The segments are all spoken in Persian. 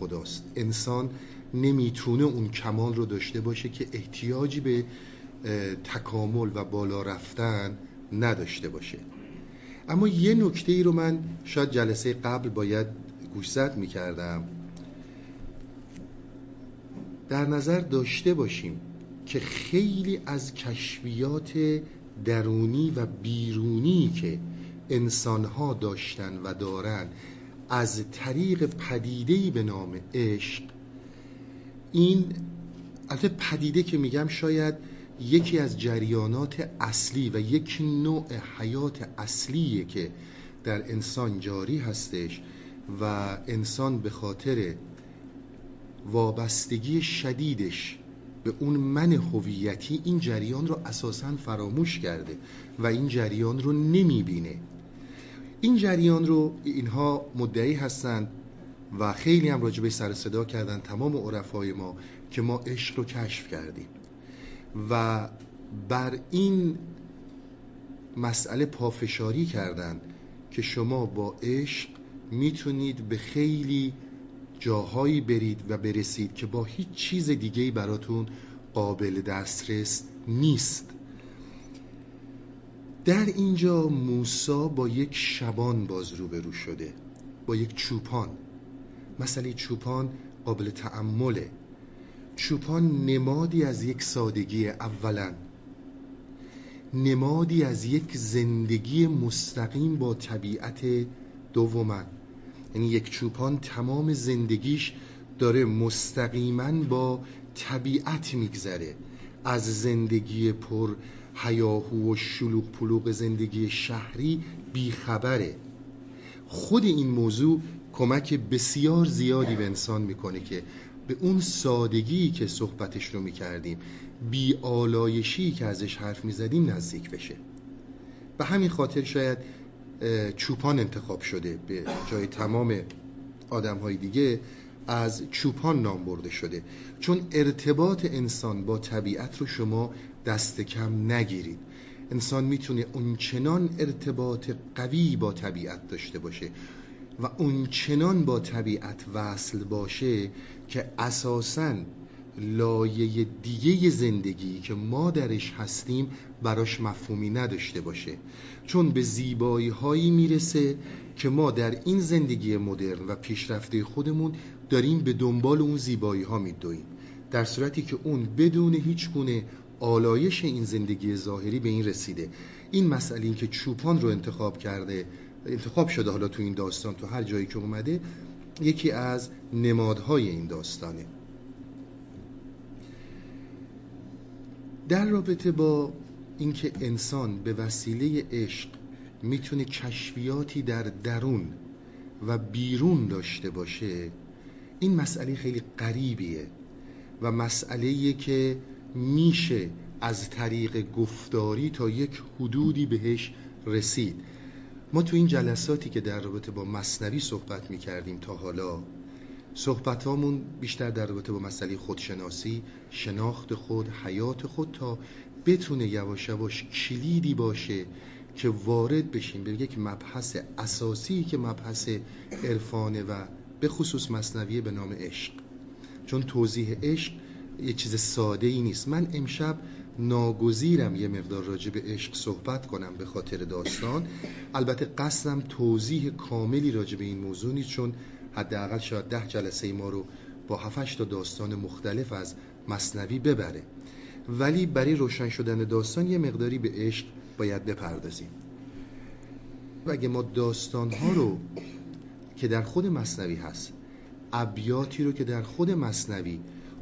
خداست. انسان نمی‌تونه اون کمال رو داشته باشه که احتیاجی به تکامل و بالا رفتن نداشته باشه. اما یه نکته ای رو من شاید جلسه قبل باید گوشزد می‌کردم. در نظر داشته باشیم که خیلی از کشفیات درونی و بیرونی که انسانها داشتن و دارن از طریق پدیدهی به نام عشق. این البته پدیده که میگم شاید یکی از جریانات اصلی و یک نوع حیات اصلیه که در انسان جاری هستش و انسان به خاطر وابستگی شدیدش به اون من هویتی این جریان رو اساسا فراموش کرده و این جریان رو نمی‌بینه. این جریان رو اینها مدعی هستند و خیلی هم راجبه سر صدا کردن تمام عرفای ما که ما عشق رو کشف کردیم. و بر این مسئله پافشاری کردن که شما با عشق می‌تونید به خیلی جاهایی برید و برسید که با هیچ چیز دیگه براتون قابل دسترس نیست. در اینجا موسا با یک شبان باز روبرو شده با یک چوپان. مسئله چوپان قابل تعمله چوپان نمادی از یک سادگی اولا. نمادی از یک زندگی مستقیم با طبیعت دوما. یعنی یک چوپان تمام زندگیش داره مستقیما با طبیعت میگذره. از زندگی پر هیاهو و شلوغ پلوغ زندگی شهری بیخبره. خود این موضوع کمک بسیار زیادی به انسان می‌کنه که به اون سادگی که صحبتش رو می‌کردیم بی آلایشی که ازش حرف می‌زدیم نزدیک بشه. به همین خاطر شاید چوپان انتخاب شده به جای تمام آدم های دیگه از چوپان نام برده شده. چون ارتباط انسان با طبیعت رو شما دست کم نگیرید. انسان می‌تونه اونچنان ارتباط قوی با طبیعت داشته باشه و اونچنان با طبیعت وصل باشه که اساساً لایه دیگه زندگی که ما درش هستیم براش مفهومی نداشته باشه. چون به زیبایی هایی می‌رسه که ما در این زندگی مدرن و پیشرفته خودمون داریم به دنبال اون زیبایی ها میدویم. در صورتی که اون بدون هیچ گونه آلایش این زندگی ظاهری به این رسیده. این مسئله این که چوپان رو انتخاب کرده انتخاب شده حالا تو این داستان تو هر جایی که اومده یکی از نمادهای این داستانه. در رابطه با اینکه انسان به وسیله عشق می‌تونه کشفیاتی در درون و بیرون داشته باشه این مسئله خیلی قریبیه و مسئله که میشه از طریق گفتاری تا یک حدودی بهش رسید. ما تو این جلساتی که در رابطه با مصنوی صحبت می‌کردیم تا حالا صحبت هامون بیشتر در رابطه با مسئله خودشناسی شناخت خود حیات خود تا بتونه یواش یواش کلیدی باشه که وارد بشیم به یک مبحث اساسی که مبحث عرفانه و به خصوص مصنوی به نام عشق. چون توضیح عشق یه چیز ساده ای نیست. من امشب ناگزیرم یه مقدار راجع به عشق صحبت کنم به خاطر داستان. البته قصدم توضیح کاملی راجع به این موضوع نیست چون حداقل شاید ده جلسه ما رو با هفتش تا داستان مختلف از مصنوی ببره. ولی برای روشن شدن داستان یه مقداری به عشق باید بپردازیم. و اگه ما داستان ها رو که در خود مصنوی هست ابیاتی رو که در خود مصنوی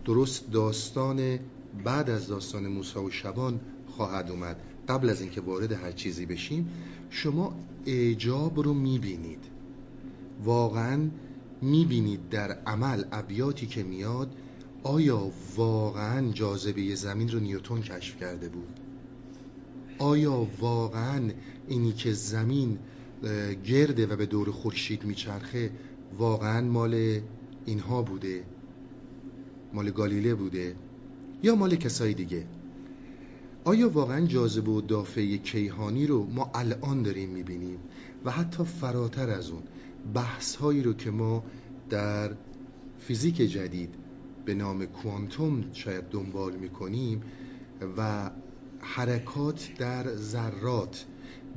درست داستان بعد از داستان موسی و شبان خواهد اومد. قبل از اینکه وارد هر چیزی بشیم شما اعجاب رو می‌بینید. واقعا می‌بینید در عمل ابیاتی که میاد آیا واقعا جاذبه زمین رو نیوتون کشف کرده بود؟ آیا واقعا اینی که زمین گرده و به دور خورشید میچرخه واقعا مال اینها بوده؟ مال گالیله بوده یا مال کسای دیگه؟ آیا واقعا جاذبه و دافعه کیهانی رو ما الان داریم می‌بینیم و حتی فراتر از اون بحث هایی رو که ما در فیزیک جدید به نام کوانتوم شاید دنبال می‌کنیم و حرکات در ذرات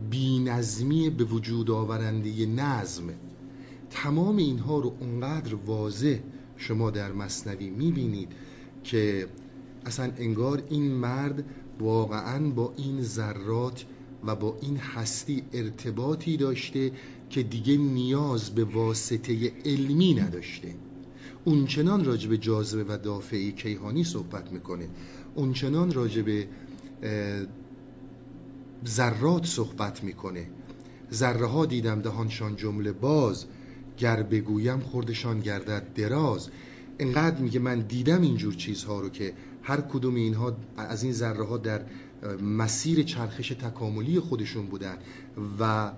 بینظمی به وجود آورنده نظم تمام اینها رو اونقدر واضح شما در مصنوی می‌بینید که اصلا انگار این مرد واقعا با این ذرات و با این هستی ارتباطی داشته که دیگه نیاز به واسطه علمی نداشته. اونچنان راجع به جاذبه و دافعی کیهانی صحبت می‌کنه. اونچنان راجع به ذرات صحبت می‌کنه. ذره ها دیدم دهانشان جمله باز. گر بگویم خوردشان گردد دراز. انقدر میگه من دیدم اینجور چیزها رو که هر کدوم اینها از این ذره ها در مسیر چرخش تکاملی خودشون بودن و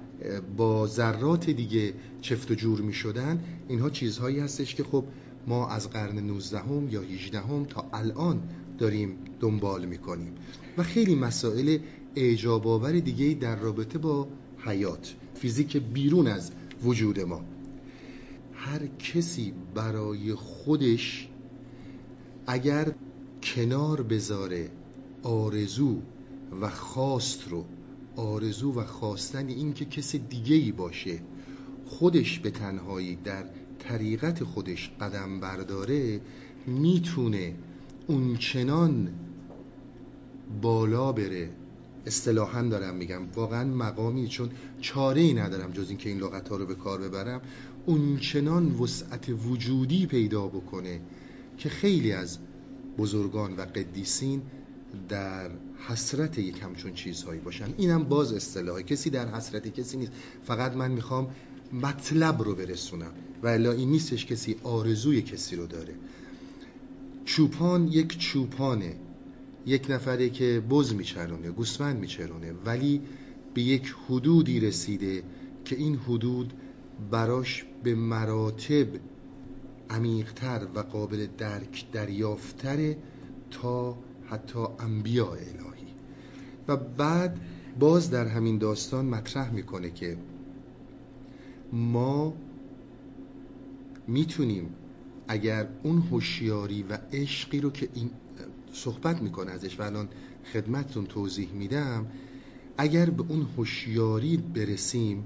با ذرات دیگه چفت و جور می شدن اینها چیزهایی هستش که خب ما از قرن 19 هم یا 18 هم تا الان داریم دنبال می کنیم و خیلی مسائل اعجاب آور دیگه در رابطه با حیات فیزیک بیرون از وجود ما. هر کسی برای خودش اگر کنار بذاره آرزو و خواست رو آرزو و خواستن این که کس دیگه ای باشه خودش به تنهایی در طریقت خودش قدم برداره می‌تونه اونچنان بالا بره. اصطلاحا دارم میگم واقعا مقامی چون چاره ای ندارم جز اینکه این لغت ها رو به کار ببرم. اونچنان وسعت وجودی پیدا بکنه که خیلی از بزرگان و قدیسین در حسرت یک همچون چیزهایی باشن. اینم باز اصطلاحه. کسی در حسرت کسی نیست. فقط من می‌خوام مطلب رو برسونم. و الا این نیستش کسی آرزوی کسی رو داره. چوپان یک چوپانه. یک نفره که بز میچرونه گوسفند میچرونه ولی به یک حدودی رسیده که این حدود براش به مراتب عمیقتر و قابل درک دریافتره تا حتی انبیاء الهی. و بعد باز در همین داستان مطرح می‌کنه که ما می‌تونیم اگر اون هوشیاری و عشقی رو که این صحبت می‌کنه ازش و الان خدمتتون توضیح میدم اگر به اون هوشیاری برسیم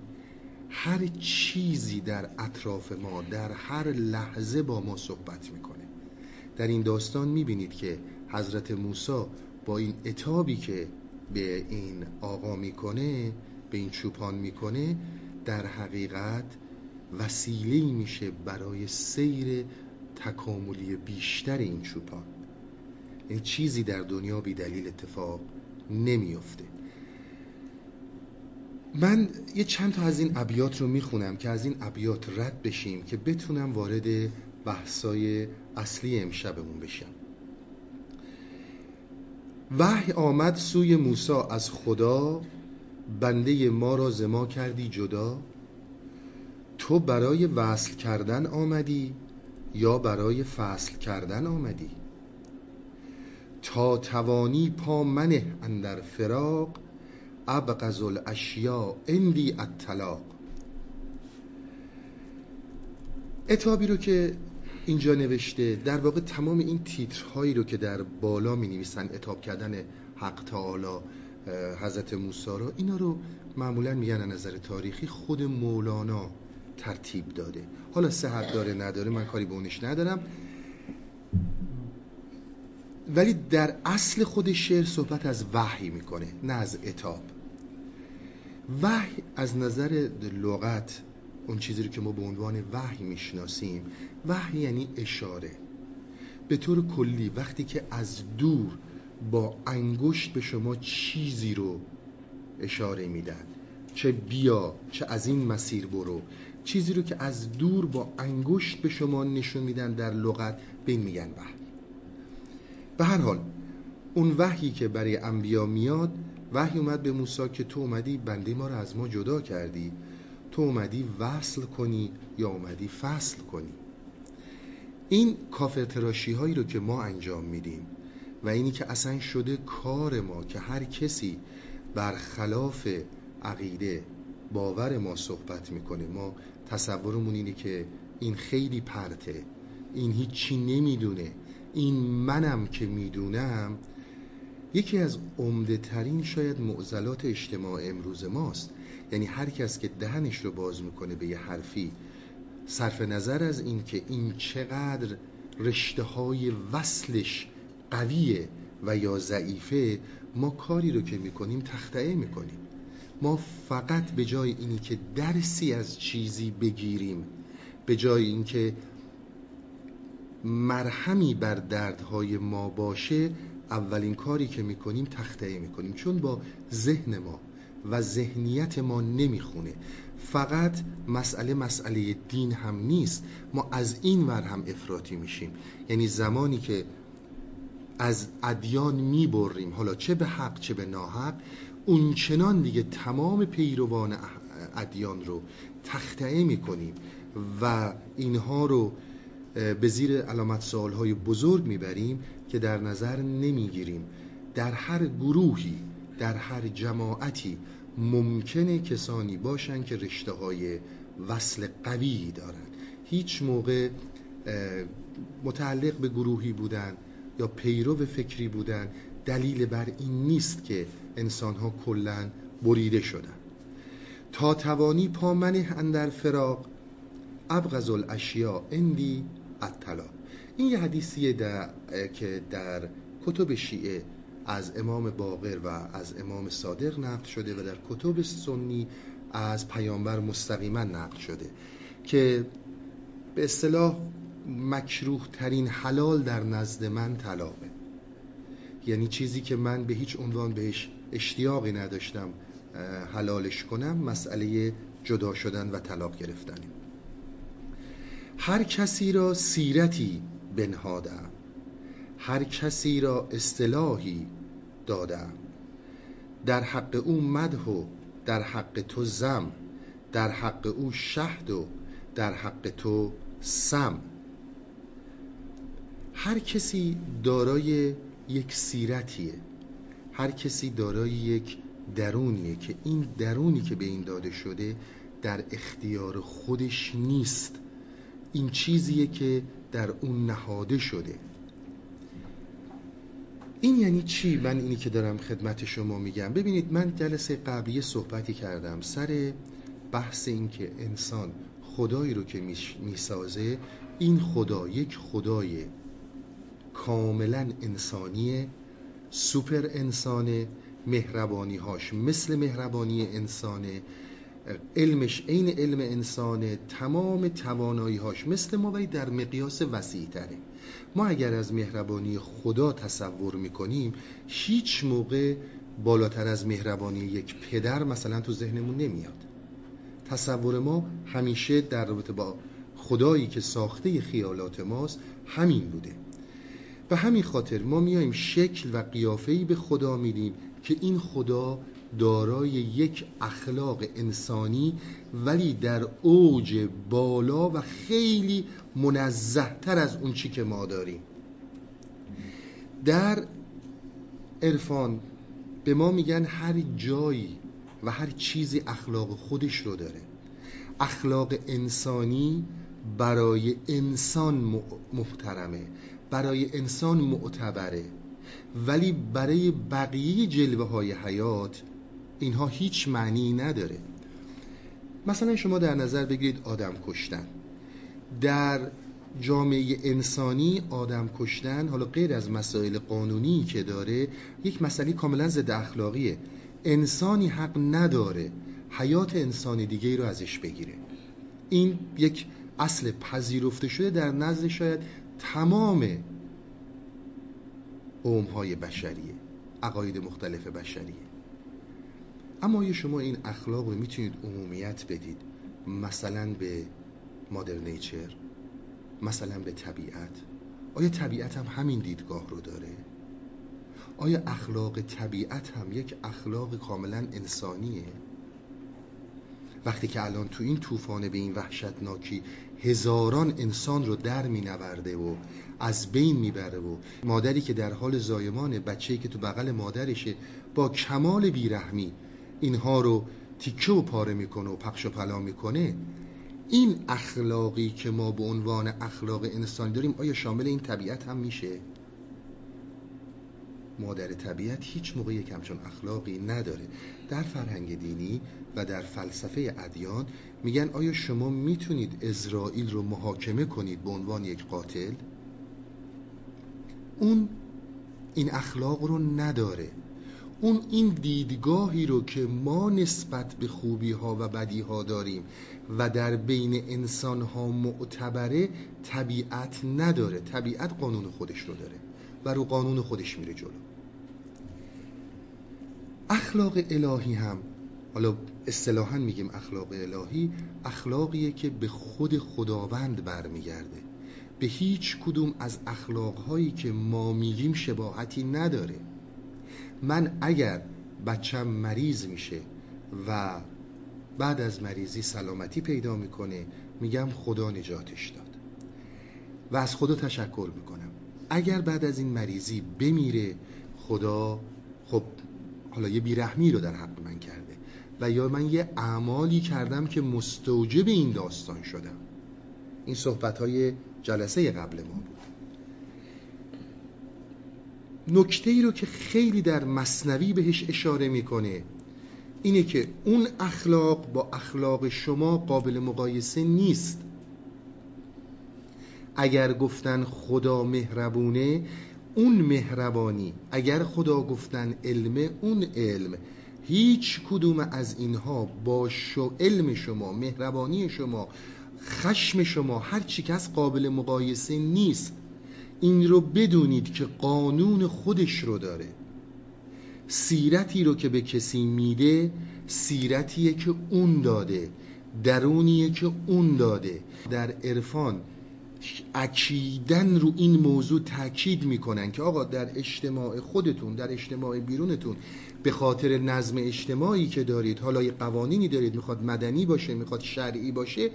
هر چیزی در اطراف ما در هر لحظه با ما صحبت می‌کنه. در این داستان می‌بینید که حضرت موسی با این اتابی که به این آقا می‌کنه به این چوپان می‌کنه در حقیقت وسیله میشه برای سیر تکاملی بیشتر این چوپان. این چیزی در دنیا بی دلیل اتفاق نمیافته. من یه چند تا از این ابیات رو می‌خونم که از این ابیات رد بشیم که بتونم وارد بحثای اصلی امشبمون بشم. وحی آمد سوی موسی از خدا بنده ما را زما کردی جدا. تو برای وصل کردن آمدی یا برای فصل کردن آمدی؟ تا توانی پا منه اندر فراق ابغض الاشیاء اندی الطلاق. اتابی رو که اینجا نوشته در واقع تمام این تیترهایی رو که در بالا می نویسن اتاب کردن حق تعالی حضرت موسی رو اینا رو معمولا میگن نظر تاریخی خود مولانا ترتیب داده. حالا صحت داره نداره من کاری به اونش ندارم. ولی در اصل خود شعر صحبت از وحی می‌کنه نه از اتاب. وحی از نظر لغت اون چیزی که ما به عنوان وحی می‌شناسیم وحی یعنی اشاره. به طور کلی وقتی که از دور با انگشت به شما چیزی رو اشاره میدن چه بیا چه از این مسیر برو چیزی رو که از دور با انگشت به شما نشون میدن در لغت به این میگن وحی. به هر حال اون وحی که برای انبیا میاد وحی اومد به موسی که تو اومدی بنده ما رو از ما جدا کردی. تو اومدی وصل کنی یا اومدی فصل کنی. این کافر تراشی هایی رو که ما انجام میدیم و اینی که اصلا شده کار ما که هر کسی برخلاف عقیده باور ما صحبت می‌کنه ما تصورمون اینه که این خیلی پرته. این هیچی نمی‌دونه. این منم که می‌دونم یکی از عمده ترین شاید معضلات اجتماع امروز ماست. یعنی هر کس که دهنش رو باز می‌کنه به یه حرفی صرف نظر از این که این چقدر رشته های وصلش قویه و یا ضعیفه ما کاری رو که می‌کنیم تختعه می‌کنیم. ما فقط به جای اینی که درسی از چیزی بگیریم به جای اینکه مرهمی بر دردهای ما باشه اولین کاری که می‌کنیم تخته می‌کنیم. چون با ذهن ما و ذهنیت ما نمی‌خونه. فقط مسئله مسئله دین هم نیست. ما از این ور هم افراطی میشیم. یعنی زمانی که از ادیان می‌بریم حالا چه به حق چه به ناحق اون چنان دیگه تمام پیروان ادیان رو تختعه می‌کنیم و اینها رو به زیر علامت سوال های بزرگ می‌بریم. که در نظر نمی‌گیریم. در هر گروهی در هر جماعتی ممکنه کسانی باشن که رشته های وصل قوی دارن. هیچ موقع متعلق به گروهی بودن یا پیرو فکری بودن دلیل بر این نیست که انسان ها کلن بریده شدن. تا توانی پامنه اندر فراق ابغض الاشیاء اندی اطلاع این یه حدیثیه در... که در کتب شیعه از امام باقر و از امام صادق نقل شده و در کتب سنی از پیامبر مستقیما نقل شده که به اصطلاح مکروه ترین حلال در نزد من طلاقه. یعنی چیزی که من به هیچ عنوان بهش اشتیاقی نداشتم حلالش کنم مسئله جدا شدن و طلاق گرفتنه. هر کسی را سیرتی بنهادم. هر کسی را اصطلاحی دادم. در حق او مدح و در حق تو زم در حق او شهد و در حق تو سم. هر کسی دارای یک سیرتیه. هر کسی دارای یک درونیه که این درونی که به این داده شده در اختیار خودش نیست. این چیزیه که در اون نهاده شده. این یعنی چی؟ من اینی که دارم خدمت شما میگم. ببینید من جلسه قبلی صحبتی کردم. سر بحث این که انسان خدایی رو که می‌سازه این خدا یک خدای کاملا انسانیه سوپر انسانه مهربانی هاش مثل مهربانی انسانه. علمش عین علم انسانه تمام توانایی هاش مثل ما ولی در مقیاس وسیع تره ما اگر از مهربانی خدا تصور می‌کنیم هیچ موقع بالاتر از مهربانی یک پدر مثلا تو ذهنمون نمیاد. تصور ما همیشه در رابطه با خدایی که ساخته خیالات ماست همین بوده. به همین خاطر ما میایم شکل و قیافه‌ای به خدا میدیم که این خدا دارای یک اخلاق انسانی ولی در اوج بالا و خیلی منزه تر از اون چی که ما داریم. در عرفان به ما میگن هر جایی و هر چیزی اخلاق خودش رو داره. اخلاق انسانی برای انسان محترمه برای انسان معتبره. ولی برای بقیه جلوه های حیات اینها هیچ معنی نداره. مثلا شما در نظر بگیرید آدم کشتن. در جامعه انسانی آدم کشتن حالا غیر از مسائل قانونی که داره یک مسئله کاملا ضد اخلاقیه. انسانی حق نداره حیات انسانی دیگه رو ازش بگیره. این یک اصل پذیرفته شده در نزد شاید تمام قومهای بشریه عقاید مختلف بشریه. اما آیا شما این اخلاق رو می‌تونید عمومیت بدید مثلا به مادر نیچر مثلا به طبیعت آیا طبیعت هم همین دیدگاه رو داره؟ آیا اخلاق طبیعت هم یک اخلاق کاملا انسانیه؟ وقتی که الان تو این طوفان به این وحشتناکی هزاران انسان رو در مینورده و از بین می‌بره و مادری که در حال زایمان بچه‌ای که تو بغل مادرشه با کمال بیرحمی اینها رو تیکه و پاره می‌کنه و پخش و پلا می‌کنه. این اخلاقی که ما به عنوان اخلاق انسانی داریم آیا شامل این طبیعت هم میشه؟ مادر طبیعت هیچ موقع یک همچون اخلاقی نداره. در فرهنگ دینی و در فلسفه ادیان میگن آیا شما می‌تونید اسرائیل رو محاکمه کنید به عنوان یک قاتل؟ اون این اخلاق رو نداره. اون این دیدگاهی رو که ما نسبت به خوبی ها و بدی ها داریم و در بین انسان ها معتبره طبیعت نداره. طبیعت قانون خودش رو داره و رو قانون خودش میره جلو. اخلاق الهی هم حالا اصطلاحا میگیم اخلاق الهی اخلاقیه که به خود خداوند برمیگرده. به هیچ کدوم از اخلاقهایی که ما میگیم شباهتی نداره. من اگر بچم مریض میشه و بعد از مریضی سلامتی پیدا می‌کنه میگم خدا نجاتش داد. و از خدا تشکر می‌کنم. اگر بعد از این مریضی بمیره خدا خب حالا یه بیرحمی رو در حق من کرده و یا من یه اعمالی کردم که مستوجب این داستان شدم. این صحبت های جلسه قبل ما بود. نکته ای رو که خیلی در مصنوی بهش اشاره می‌کنه اینه که اون اخلاق با اخلاق شما قابل مقایسه نیست. اگر گفتن خدا مهربونه اون مهربانی. اگر خدا گفتن علم اون علم. هیچ کدوم از اینها با شو علم شما مهربانی شما خشم شما هر چی که قابل مقایسه نیست. این رو بدونید که قانون خودش رو داره. سیرتی رو که به کسی میده سیرتیه که اون داده. درونیه که اون داده. در عرفان اکیدن رو این موضوع تاکید می‌کنن که آقا در اجتماع خودتون در اجتماع بیرونتون به خاطر نظم اجتماعی که دارید حالا یه قوانینی دارید می‌خواد مدنی باشه می‌خواد شرعی باشه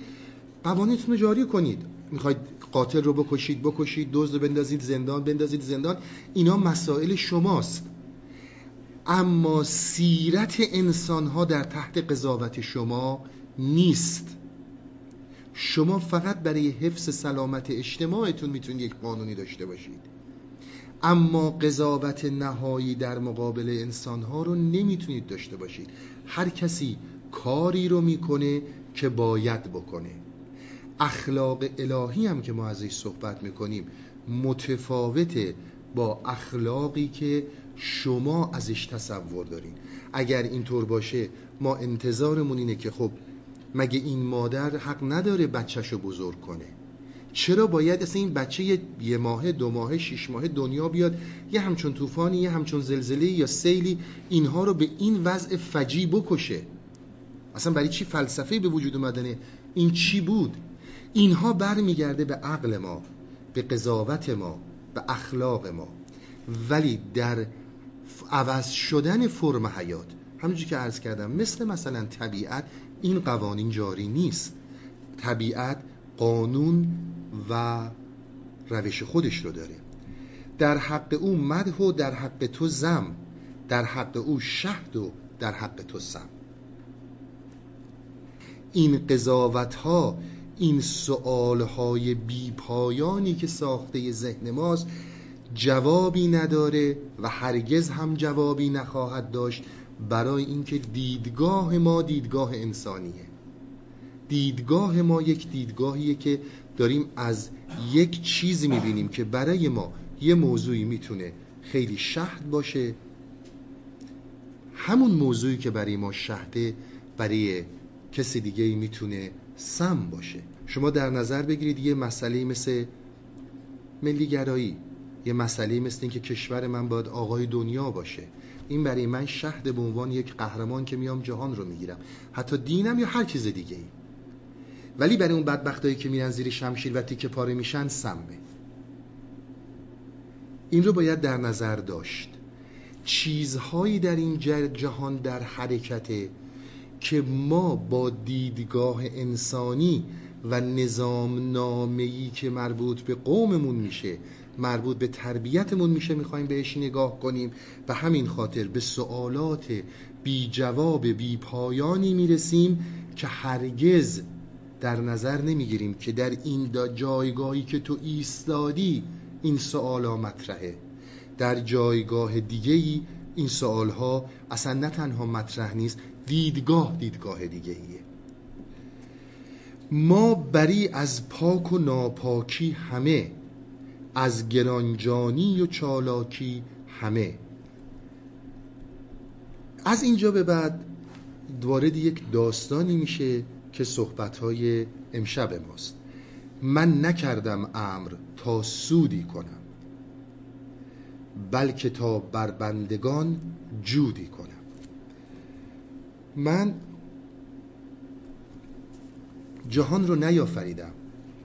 قوانینتون رو جاری کنید. می‌خواید قاتل رو بکشید بکشید دزد رو بندازید زندان بندازید زندان. اینا مسائل شماست. اما سیرت انسان ها در تحت قضاوت شما نیست. شما فقط برای حفظ سلامت اجتماعتون می‌تونید یک قانونی داشته باشید. اما قضاوت نهایی در مقابل انسانها رو نمی‌تونید داشته باشید. هر کسی کاری رو می‌کنه که باید بکنه. اخلاق الهی هم که ما ازش صحبت می‌کنیم متفاوته با اخلاقی که شما ازش تصور دارین. اگر اینطور باشه ما انتظارمون اینه که خب مگه این مادر حق نداره بچهشو بزرگ کنه؟ چرا باید اصلا این بچه یه ماه دو ماه شش ماه دنیا بیاد؟ یه همچون طوفانی یه همچون زلزله یا سیلی اینها رو به این وضع فجی بکشه. اصلا برای چی فلسفه به وجود اومدنه؟ این چی بود؟ اینها برمیگرده به عقل ما به قضاوت ما به اخلاق ما. ولی در عوض شدن فرم حیات همونجوری که عرض کردم مثل مثلا طبیعت این قوانین جاری نیست. طبیعت قانون و روش خودش رو داره. در حق او مدح و در حق تو زم در حق او شهد و در حق تو سم این قضاوت ها این سؤال های بی پایانی که ساخته ذهن ماست جوابی نداره و هرگز هم جوابی نخواهد داشت برای اینکه دیدگاه ما دیدگاه انسانیه. دیدگاه ما یک دیدگاهیه که داریم از یک چیزی می‌بینیم که برای ما یه موضوعی می‌تونه خیلی شهد باشه. همون موضوعی که برای ما شهده برای کسی دیگه می‌تونه سم باشه. شما در نظر بگیرید یه مسئله مثل ملیگرایی یه مسئله مثل اینکه کشور من باید آقای دنیا باشه. این برای من شهد به عنوان یک قهرمان که میام جهان رو می‌گیرم. حتی دینم یا هر چیز دیگه ای. ولی برای اون بدبختایی که میرن زیر شمشیر و تیکه پاره میشن سمه. این رو باید در نظر داشت. چیزهایی در این جهان در حرکته که ما با دیدگاه انسانی و نظام نامه‌ای که مربوط به قوممون میشه مربوط به تربیتمون میشه می‌خوایم بهش نگاه کنیم. و همین خاطر به سوالات بی جواب بی پایانی می‌رسیم که هرگز در نظر نمی‌گیریم که در این جایگاهی که تو ایستادی این سوالا مطرحه. در جایگاه دیگه ای این سوال ها اصلا نه تنها مطرح نیست دیدگاه دیدگاه دیگه ایه. ما بری از پاک و ناپاکی همه از گرانجانی و چالاکی همه. از اینجا به بعد وارد یک داستانی میشه که صحبتهای امشب ماست. من نکردم امر تا سودی کنم بلکه تا بر بندگان جودی کنم. من جهان رو نیافریدم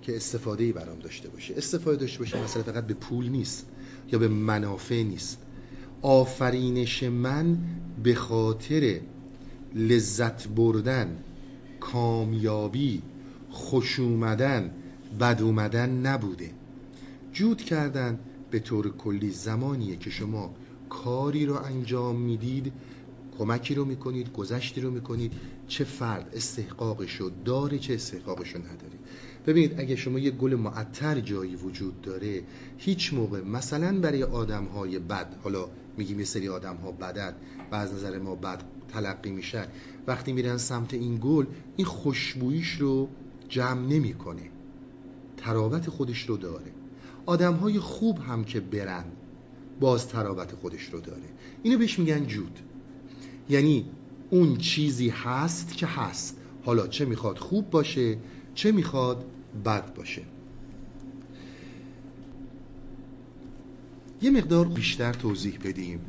که استفاده ای برام داشته باشه. استفاده داشته باشه مثلا فقط به پول نیست یا به منافع نیست. آفرینش من به خاطر لذت بردن کامیابی خوش اومدن بد اومدن نبوده. جود کردن به طور کلی زمانیه که شما کاری رو انجام می‌دید کمکی رو می‌کنید گذشتی رو می‌کنید. چه فرد استحقاقش رو داره چه استحقاقش رو نداره. ببینید اگه شما یه گل معطر جایی وجود داره هیچ موقع مثلا برای آدم های بد حالا میگیم یه سری آدم ها بدن و از نظر ما بد تلقی میشن وقتی میرن سمت این گل این خوشبویش رو جمع نمی‌کنه. تراوت خودش رو داره. آدم های خوب هم که برن باز تراوت خودش رو داره. اینو بهش میگن جود. یعنی اون چیزی هست که هست. حالا چه می‌خواد خوب باشه چه می‌خواد بد باشه. یه مقدار بیشتر توضیح بدیم.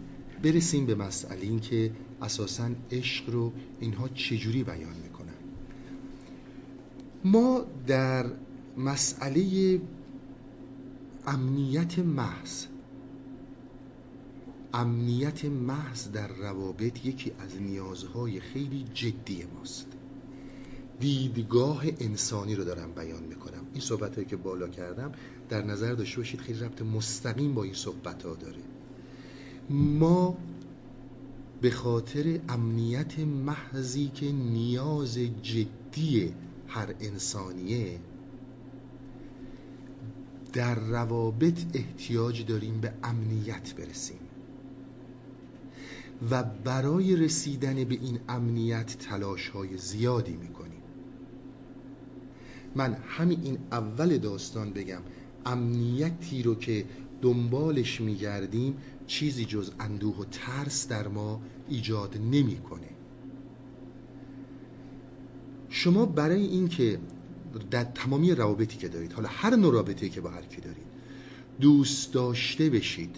برسیم به مسئله این که اساسا عشق رو اینها چجوری بیان می‌کنن. ما در مسئله امنیت محض امنیت محض در روابط یکی از نیازهای خیلی جدی ماست. دیدگاه انسانی رو دارم بیان می‌کنم. این صحبت هایی که بالا کردم در نظر داشته باشید خیلی ربط مستقیم با این صحبت ها داره. ما به خاطر امنیت محضی که نیاز جدی هر انسانیه در روابط احتیاج داریم به امنیت برسیم. و برای رسیدن به این امنیت تلاش های زیادی می‌کنیم. من همین این اول داستان بگم. امنیتی رو که دنبالش میگردیم چیزی جز اندوه و ترس در ما ایجاد نمی‌کنه. شما برای اینکه در تمامی روابطی که دارید حالا هر نوع رابطه‌ای که با هر کی دارید دوست داشته بشید.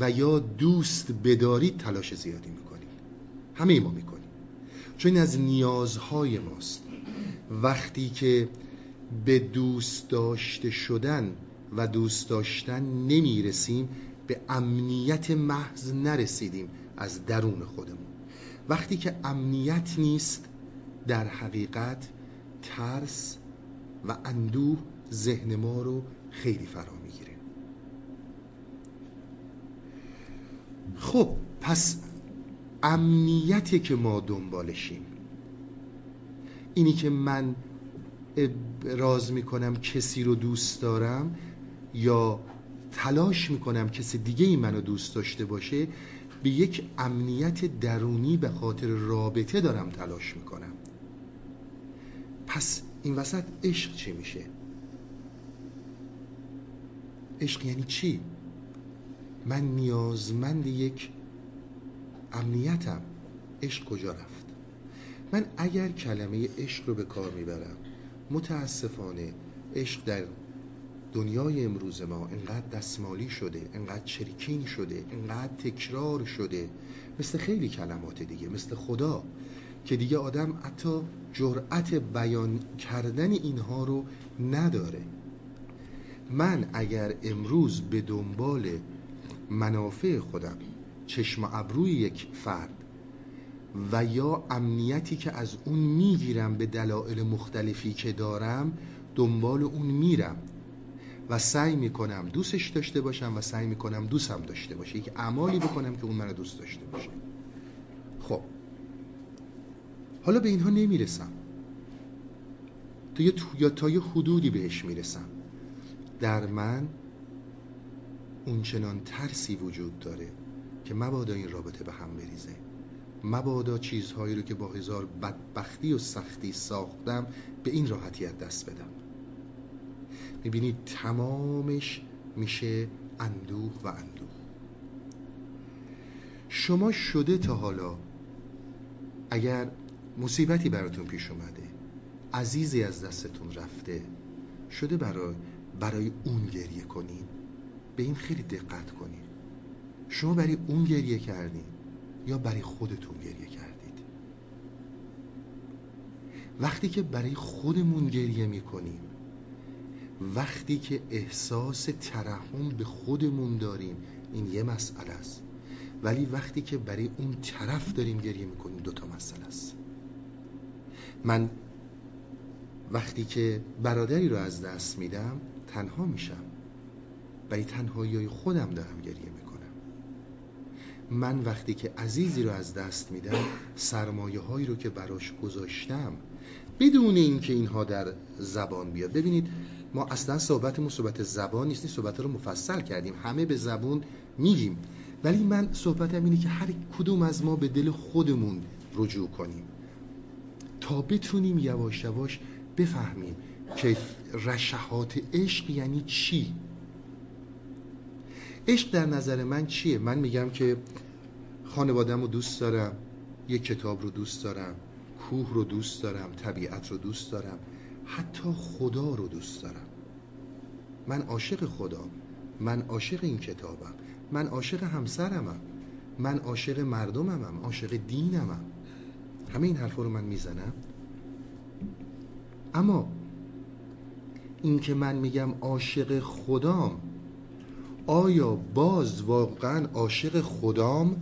و یا دوست بدارید تلاش زیادی می‌کنید همه ما می‌کنیم. چون از نیازهای ماست. وقتی که به دوست داشته شدن و دوست داشتن نمی‌رسیم به امنیت محض نرسیدیم از درون خودمون. وقتی که امنیت نیست در حقیقت ترس و اندوه ذهن ما رو خیلی فرا می‌گیره. خب پس امنیتی که ما دنبالشیم اینی که من راز می‌کنم کسی رو دوست دارم یا تلاش می‌کنم کسی دیگه ای منو دوست داشته باشه به یک امنیت درونی به خاطر رابطه دارم تلاش می‌کنم. پس این وسط عشق چی میشه؟ عشق یعنی چی؟ من نیازمند یک امنیتم. عشق کجا رفت؟ من اگر کلمه عشق رو به کار می‌برم متاسفانه عشق در دنیای امروز ما انقدر دستمالی شده انقدر چریکین شده انقدر تکرار شده مثل خیلی کلمات دیگه مثل خدا که دیگه آدم حتی جرأت بیان کردن اینها رو نداره. من اگر امروز به دنبال منافع خودم چشم ابروی یک فرد و یا امنیتی که از اون می‌گیرم به دلایل مختلفی که دارم دنبال اون میرم و سعی می‌کنم دوستش داشته باشم و سعی می‌کنم دوستم داشته باشه. یک اعمالی بکنم که اون منو دوست داشته باشه. خب. حالا به اینها نمی‌رسم. تا یه, یا تا یه حدودی بهش می‌رسم. در من اونچنان ترسی وجود داره که مبادا این رابطه به هم بریزه. مبادا چیزهایی رو که با هزار بدبختی و سختی ساختم به این راحتیت دست بدم. می‌بینید تمامش میشه اندوه و اندوه. شما شده تا حالا اگر مصیبتی براتون پیش اومده عزیزی از دستتون رفته شده برای برای اون گریه کنین به این خیلی دقت کنین شما برای اون گریه کردین یا برای خودتون گریه کردید؟ وقتی که برای خودمون گریه می‌کنیم وقتی که احساس ترحم به خودمون داریم این یه مسئله است. ولی وقتی که برای اون طرف داریم گریه می‌کنیم دوتا مسئله است. من وقتی که برادری رو از دست میدم تنها میشم. برای تنهایی خودم دارم گریه می‌کنم. من وقتی که عزیزی رو از دست میدم سرمایه هایی رو که براش گذاشتم بدون اینکه اینها در زبان بیاد. ببینید ما اصلا صحبتمون صحبت زبان نیست صحبت رو مفصل کردیم. همه به زبون میگیم. ولی من صحبتم اینه که هر کدوم از ما به دل خودمون رجوع کنیم. تا بتونیم یواش یواش بفهمیم که رشحات عشق یعنی چی. عشق در نظر من چیه؟ من میگم که خانوادم رو دوست دارم یک کتاب رو دوست دارم کوه رو دوست دارم طبیعت رو دوست دارم حتی خدا رو دوست دارم. من عاشق خدا من عاشق این کتابم من عاشق همسرمم من عاشق مردممم عاشق دینمم. همه این حرفا رو من می‌زنم. اما این که من میگم عاشق خدام آیا باز واقعا عاشق خدام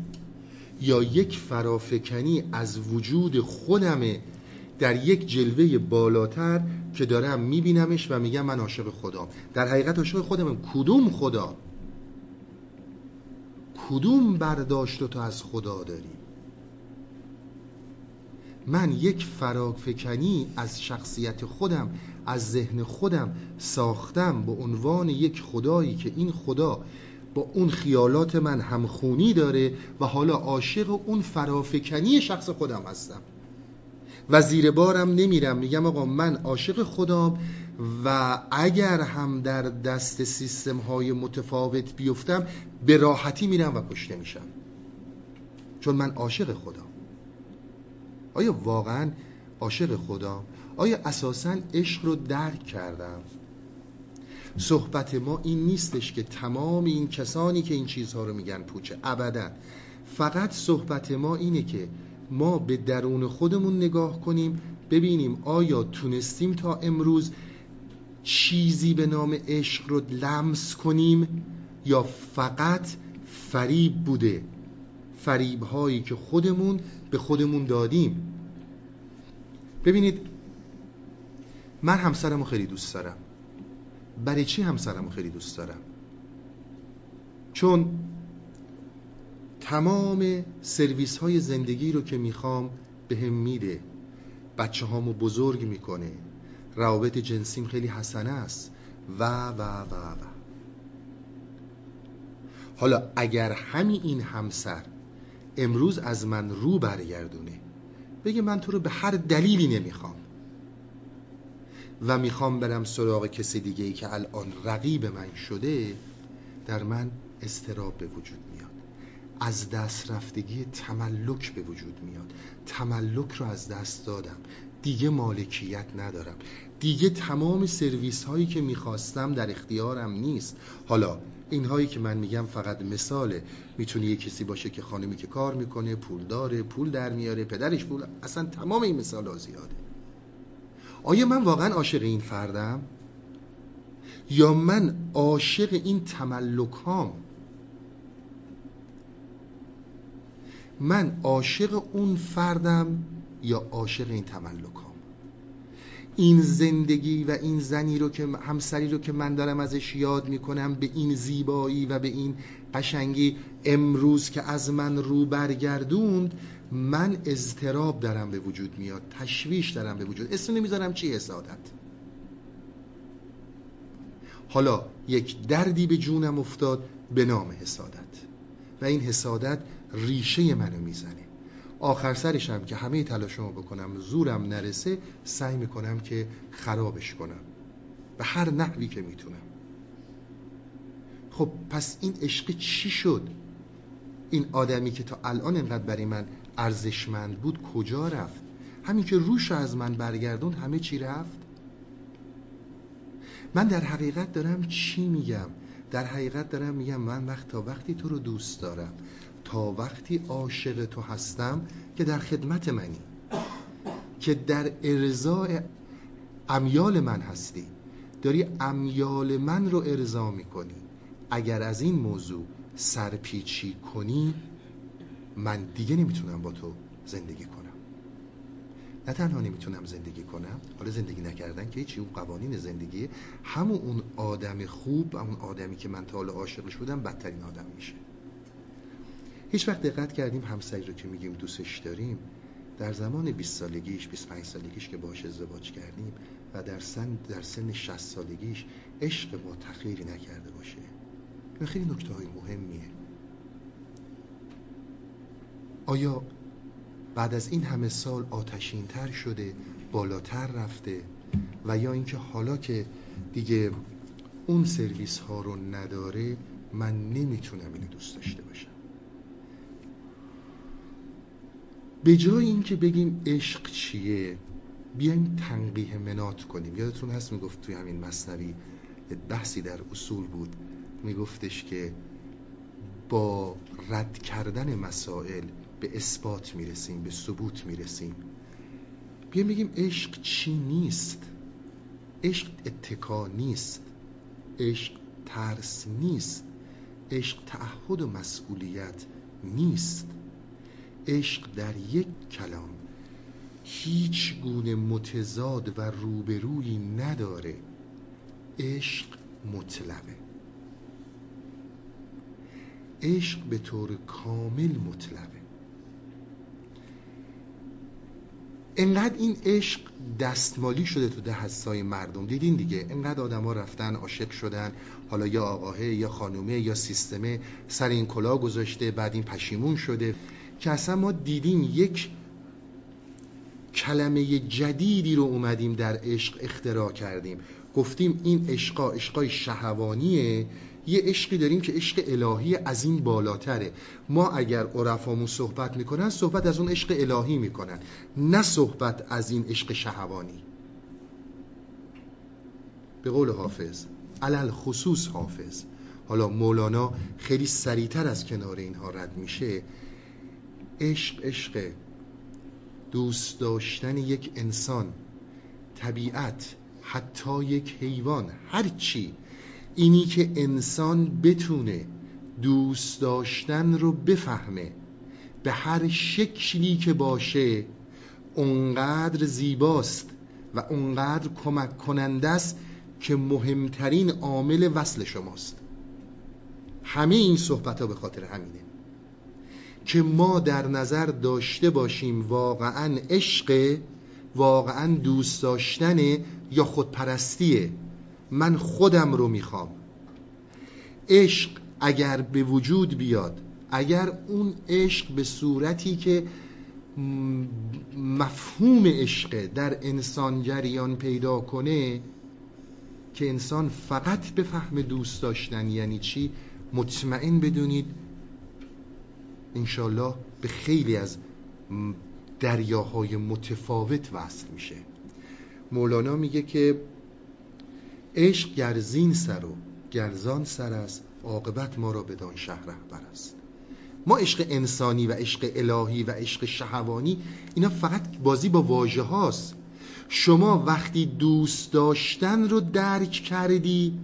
یا یک فرافکنی از وجود خودمه در یک جلوه بالاتر که دارم میبینمش و میگم من عاشق خدام؟ در حقیقت عاشق خودم کدوم خدا؟ کدوم برداشت تو از خدا داری؟ من یک فرافکنی از شخصیت خودم از ذهن خودم ساختم به عنوان یک خدایی که این خدا با اون خیالات من همخونی داره و حالا عاشق اون فرافکنی شخص خودم هستم. و زیر بارم نمیرم. میگم آقا من عاشق خدام و اگر هم در دست سیستم های متفاوت بیفتم به راحتی میرم و کشته میشم. چون من عاشق خدام. آیا واقعا عاشق خدا آیا اساسا عشق رو درک کردم؟ صحبت ما این نیستش که تمام این کسانی که این چیزها رو میگن پوچه. ابدا. فقط صحبت ما اینه که ما به درون خودمون نگاه کنیم ببینیم آیا تونستیم تا امروز چیزی به نام عشق رو لمس کنیم یا فقط فریب بوده؟ فریب هایی که خودمون به خودمون دادیم. ببینید من همسرم رو خیلی دوست دارم. برای چی همسرم رو خیلی دوست دارم؟ چون تمام سرویس های زندگی رو که می‌خوام به هم میده بچه هامو بزرگ می‌کنه. روابط جنسیم خیلی حسنه است. و و و و. حالا اگر همین این همسر امروز از من رو برگردونه بگه من تو رو به هر دلیلی نمی‌خوام. و می‌خوام برم سراغ کسی دیگه ای که الان رقیب من شده در من استراب به وجود میاد. از دست رفتگی تملک به وجود میاد. تملک رو از دست دادم. دیگه مالکیت ندارم. دیگه تمام سرویس هایی که می‌خواستم در اختیارم نیست. حالا این هایی که من میگم فقط مثاله. می‌تونه یه کسی باشه که خانمی که کار می‌کنه پول داره پول در میاره پدرش پول اصلا تمام این مثال ها زیاده. آیا من واقعا عاشق این فردم؟ یا من عاشق این تملک هام من عاشق اون فردم یا عاشق این تملک هام این زندگی و این زنی رو که همسری رو که من دارم ازش یاد می‌کنم به این زیبایی و به این قشنگی امروز که از من رو برگردوند من اضطراب دارم به وجود میاد تشویش دارم به وجود. اسم نمی‌ذارم چی حسادت؟ حالا یک دردی به جونم افتاد به نام حسادت. و این حسادت ریشه منو می‌زنه. آخر سرشم که همه تلاشمو بکنم زورم نرسه سعی می‌کنم که خرابش کنم. به هر نحوی که می‌تونم. خب پس این عشق چی شد؟ این آدمی که تا الان انقدر برای من ارزشمند بود کجا رفت؟ همین که روش از من برگردون همه چی رفت؟ من در حقیقت دارم چی میگم؟ در حقیقت دارم میگم من وقت تا وقتی تو رو دوست دارم. تا وقتی عاشق تو هستم که در خدمت منی. که در ارزای امیال من هستی. داری امیال من رو ارضا می‌کنی. اگر از این موضوع سرپیچی کنی من دیگه نمی‌تونم با تو زندگی کنم. نه تنها نمی‌تونم زندگی کنم حالا زندگی نکردن که هیچی اون قوانین زندگی همون اون آدم خوب اون آدمی که من تا حالا عاشقش بودم بدترین آدم میشه. هیچ وقت دقت کردیم همسری رو که میگیم دوستش داریم در زمان 20 سالگیش 25 سالگیش که باش ازدواج کردیم و در سن در سن 60 سالگیش عشق با تخیری نکرده باشه. این خیلی نکته های مهمیه. آیا بعد از این همه سال آتشین تر شده بالاتر رفته؟ و یا اینکه حالا که دیگه اون سرویس ها رو نداره من نمی‌تونم اینو دوست داشته باشم؟ به جای اینکه بگیم عشق چیه بیایم تنقیه منات کنیم. یادتون هست می‌گفت توی همین مصنوی بحثی در اصول بود. میگفتش که با رد کردن مسائل به اثبات می‌رسیم به ثبوت می‌رسیم. بیایم بگیم عشق چی نیست؟ عشق اتکا نیست. عشق ترس نیست. عشق تعهد و مسئولیت نیست. عشق در یک کلام هیچ گونه متضاد و روبرویی نداره. عشق مطلبه عشق به طور کامل مطلبه انقدر این عشق دستمالی شده تو دهستای مردم. دیدین دیگه. انقدر آدما رفتن عاشق شدن. حالا یا آقاه یا خانومه یا سیستمه. سر این کلا گذاشته بعد این پشیمون شده. که اصلا ما دیدیم یک کلمه جدیدی رو اومدیم در عشق اختراع کردیم. گفتیم این عشقا عشقای شهوانیه یه عشقی داریم که عشق الهی از این بالاتره. ما اگر عرفامون صحبت می‌کنن صحبت از اون عشق الهی می‌کنن. نه صحبت از این عشق شهوانی. به قول حافظ علل خصوص حافظ. حالا مولانا خیلی سریعتر از کنار اینها رد میشه. عشق عشق. دوست داشتن یک انسان طبیعت حتی یک حیوان هر چی. اینی که انسان بتونه دوست داشتن رو بفهمه به هر شکلی که باشه اونقدر زیباست و اونقدر کمک کننده است که مهمترین عامل وصل شماست. همه این صحبت ها به خاطر همینه که ما در نظر داشته باشیم واقعا عشق واقعا دوست داشتنه یا خودپرستیه. من خودم رو می‌خوام. عشق اگر به وجود بیاد اگر اون عشق به صورتی که مفهوم عشق در انسان جریان پیدا کنه که انسان فقط بفهم دوست داشتن یعنی چی؟ مطمئن بدونید انشالله به خیلی از دریاهای متفاوت وصل میشه. مولانا میگه که عشق گرزین سر و گرزان سر است عاقبت ما را بدان شهر رهبر است. ما عشق انسانی و عشق الهی و عشق شهوانی اینا فقط بازی با واژه هاست. شما وقتی دوست داشتن رو درک کردی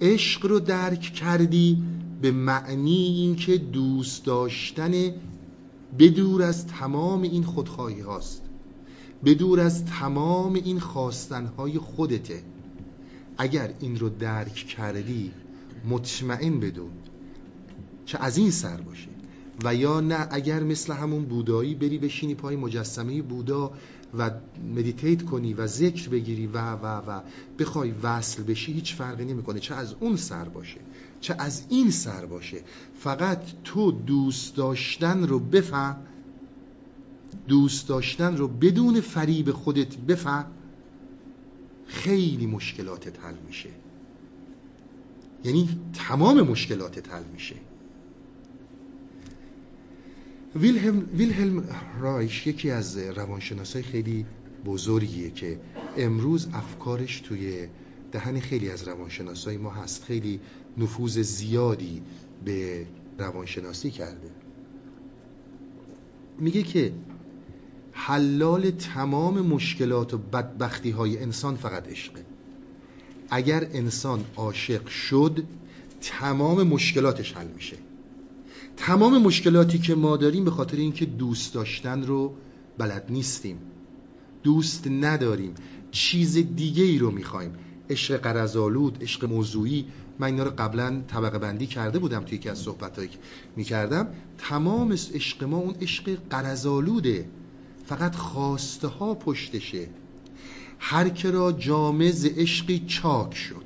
عشق رو درک کردی به معنی اینکه دوست داشتن بدور از تمام این خودخواهی هاست. بدور از تمام این خواستنهای خودته. اگر این رو درک کردی مطمئن بدون چه از این سر باشه. و یا نه اگر مثل همون بودایی بری بشینی پای مجسمه بودا و مدیتیت کنی و ذکر بگیری و و و بخوای وصل بشی هیچ فرقی نمی‌کنه. چه از اون سر باشه چه از این سر باشه. فقط تو دوست داشتن رو بفهم دوست داشتن رو بدون فریب خودت بفهم. خیلی مشکلاتت حل میشه. یعنی تمام مشکلاتت حل میشه. ویلهلم, ویلهلم رایش یکی از روانشناسای خیلی بزرگیه که امروز افکارش توی دهن خیلی از روانشناسای ما هست. خیلی نفوذ زیادی به روانشناسی کرده. میگه که حلال تمام مشکلات و بدبختی های انسان فقط عشقه. اگر انسان عاشق شد تمام مشکلاتش حل میشه. تمام مشکلاتی که ما داریم به خاطر اینکه دوست داشتن رو بلد نیستیم. دوست نداریم. چیز دیگه ای رو می‌خوایم. عشق قرزالود عشق موضوعی. من اینا رو قبلا طبقه بندی کرده بودم توی یکی از صحبتهایی که می‌کردم. تمام عشق ما اون عشق قرزالوده فقط خواسته ها پشتشه. هر که را جامز عشقی چاک شد.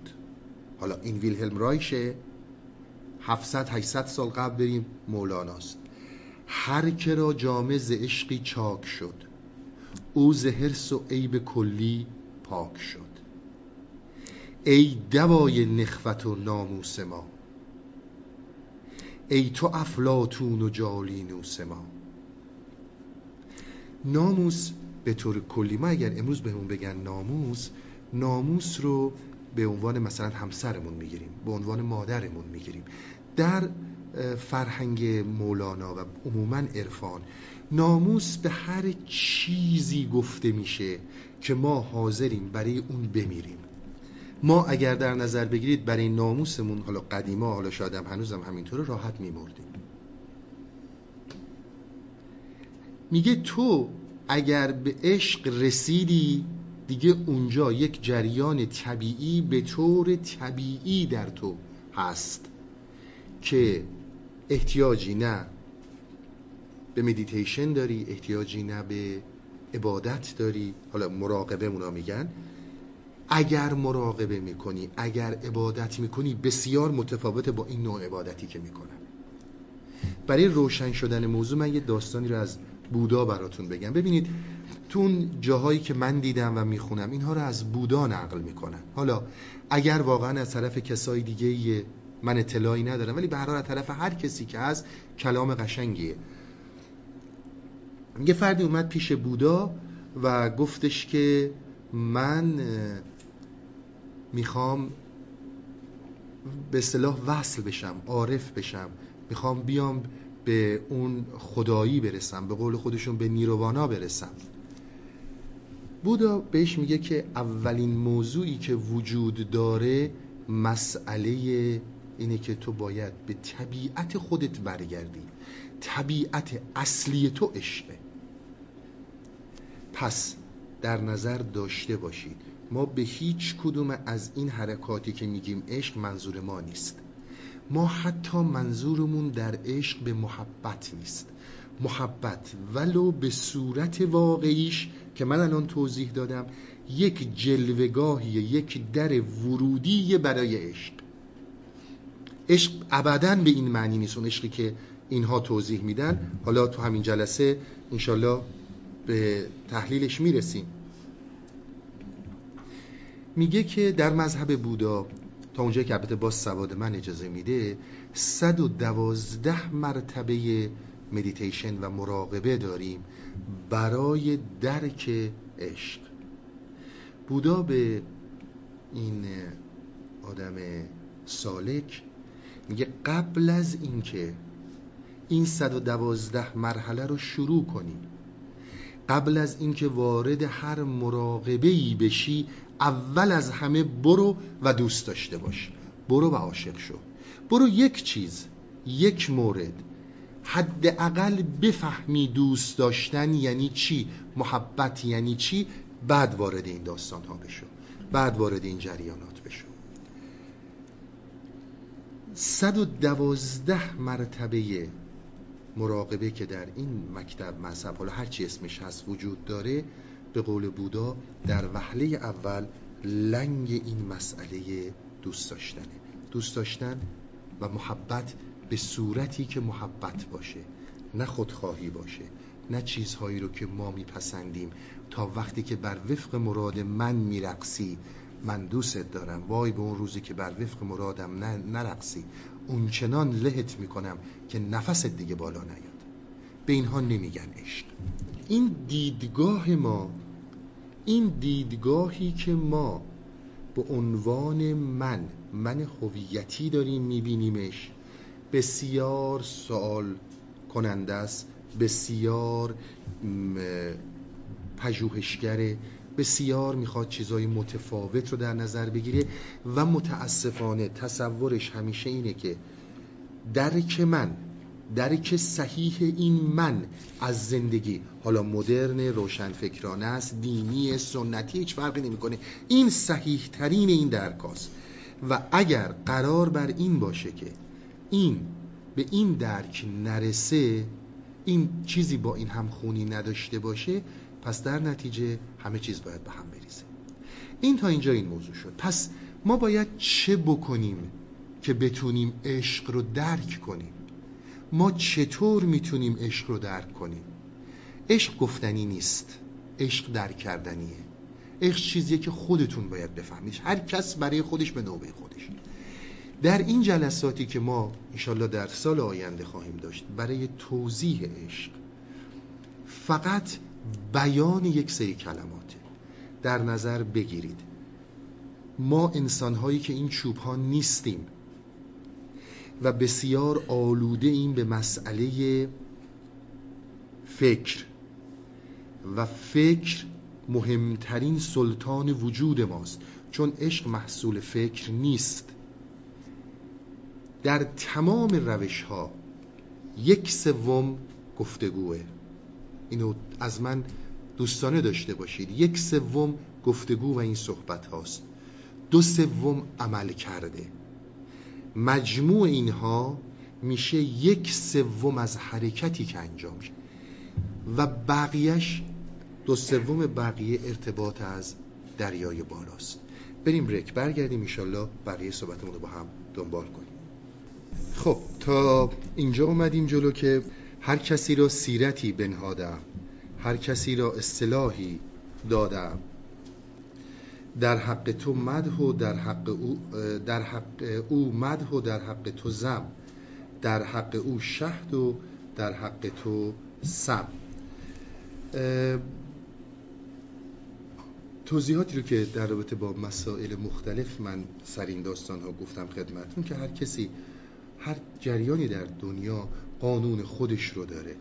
حالا این ویلهلم رایشه. 700 800 سال قبل بریم مولاناست. هر که را جامز عشقی چاک شد او زهرس و عیب کلی پاک شد. ای دوای نخوت و ناموس ما ای تو افلاتون و جالینوس ما. ناموس به طور کلی. ما اگر امروز بهمون بگن ناموس ناموس رو به عنوان مثلا همسرمون می‌گیریم به عنوان مادرمون می‌گیریم. در فرهنگ مولانا و عموما عرفان ناموس به هر چیزی گفته میشه که ما حاضریم برای اون بمیریم. ما اگر در نظر بگیرید برای ناموسمون حالا قدیما حالا شاید هم هنوزم همینطوره راحت میمردیم. میگه تو اگر به عشق رسیدی دیگه اونجا یک جریان طبیعی به طور طبیعی در تو هست که احتیاجی نه به مدیتیشن داری احتیاجی نه به عبادت داری. حالا مراقبه مونا میگن. اگر مراقبه می‌کنی اگر عبادت می‌کنی بسیار متفاوته با این نوع عبادتی که می‌کنن. برای روشن شدن موضوع من یه داستانی رو از بودا براتون بگم. ببینید تو اون جاهایی که من دیدم و می‌خونم اینها رو از بودا نقل می‌کنن. حالا اگر واقعا از طرف کسای دیگه من اطلاعی ندارم ولی به هر طرف هر کسی که هست کلام قشنگیه. یه فردی اومد پیش بودا و گفتش که من می‌خوام به اصطلاح وصل بشم عارف بشم. می‌خوام بیام به اون خدایی برسم به قول خودشون به نیروانا برسم. بودا بهش میگه که اولین موضوعی که وجود داره مسئله اینه که تو باید به طبیعت خودت برگردی. طبیعت اصلی تو عشقه. پس در نظر داشته باشید. ما به هیچ کدوم از این حرکاتی که میگیم عشق منظور ما نیست. ما حتی منظورمون در عشق به محبت نیست. محبت ولو به صورت واقعیش که من الان توضیح دادم یک جلوگاهی یک در ورودی برای عشق. عشق ابدا به این معنی نیست اون عشقی که اینها توضیح میدن. حالا تو همین جلسه انشالله به تحلیلش می‌رسیم. میگه که در مذهب بودا تا اونجایی که البته باز سواد من اجازه میده 112 مرتبه مدیتیشن و مراقبه داریم برای درک عشق. بودا به این آدم سالک میگه قبل از اینکه این 112 مرحله رو شروع کنی قبل از اینکه وارد هر مراقبه ای بشی اول از همه برو و دوست داشته باش. برو و عاشق شو. برو یک چیز یک مورد. حداقل بفهمی دوست داشتن یعنی چی؟ محبت یعنی چی؟ بعد وارد این داستان ها بشو. بعد وارد این جریانات بشو. صد و دوازده مرتبه مراقبه که در این مکتب مذهب حالا هرچی اسمش هست وجود داره به قول بودا در وحله اول لنگ این مسئله دوست داشتنه. دوست داشتن و محبت به صورتی که محبت باشه نه خودخواهی باشه نه چیزهایی رو که ما میپسندیم. تا وقتی که بر وفق مراد من میرقصی من دوستت دارم. وای به اون روزی که بر وفق مرادم نرقصی. اون چنان لهت می‌کنم که نفست دیگه بالا نیاد. به اینها نمیگن عشق. این دیدگاه ما این دیدگاهی که ما به عنوان من من هویتی داریم میبینیمش بسیار سوال کننده است بسیار پژوهشگره بسیار می‌خواد چیزای متفاوت رو در نظر بگیره و متاسفانه تصورش همیشه اینه که درک من درک صحیح این من از زندگی. حالا مدرن روشنفکرانه است دینی سنتی هیچ فرقی نمی‌کنه. این صحیح ترین این درکاست. و اگر قرار بر این باشه که این به این درک نرسه این چیزی با این همخونی نداشته باشه پس در نتیجه همه چیز باید به هم بریزه. این تا اینجا این موضوع شد. پس ما باید چه بکنیم که بتونیم عشق رو درک کنیم؟ ما چطور می‌تونیم عشق رو درک کنیم؟ عشق گفتنی نیست عشق درک کردنیه. عشق چیزیه که خودتون باید بفهمید هر کس برای خودش به نوبه خودش. در این جلساتی که ما انشالله در سال آینده خواهیم داشت برای توضیح عشق فقط بیان یک سری کلماته در نظر بگیرید. ما انسانهایی که این چوب ها نیستیم. و بسیار آلوده این به مسئله فکر. و فکر مهمترین سلطان وجود ماست چون عشق محصول فکر نیست. در تمام روش ها یک سوم گفتگوه. اینو از من دوستانه داشته باشید. یک سوم گفتگو و این صحبت هاست. دو سوم عمل کرده. مجموع اینها میشه یک سوم از حرکتی که انجام شد. و بقیهش دو سوم بقیه ارتباط از دریای بالاست. بریم رک برگردیم ایشالله بقیه صحبتمون رو با هم دنبال کنیم. خب تا اینجا اومدیم جلو که هر کسی را سیرتی بنهادم هر کسی را اصطلاحی دادم. در حق تو مدح و در حق او در حق او مدح و در حق تو زم در حق او شهد و در حق تو سم. توضیحاتی رو که در رابطه با مسائل مختلف من سر این داستان ها گفتم خدمتون که هر کسی هر جریانی در دنیا قانون خودش رو داره.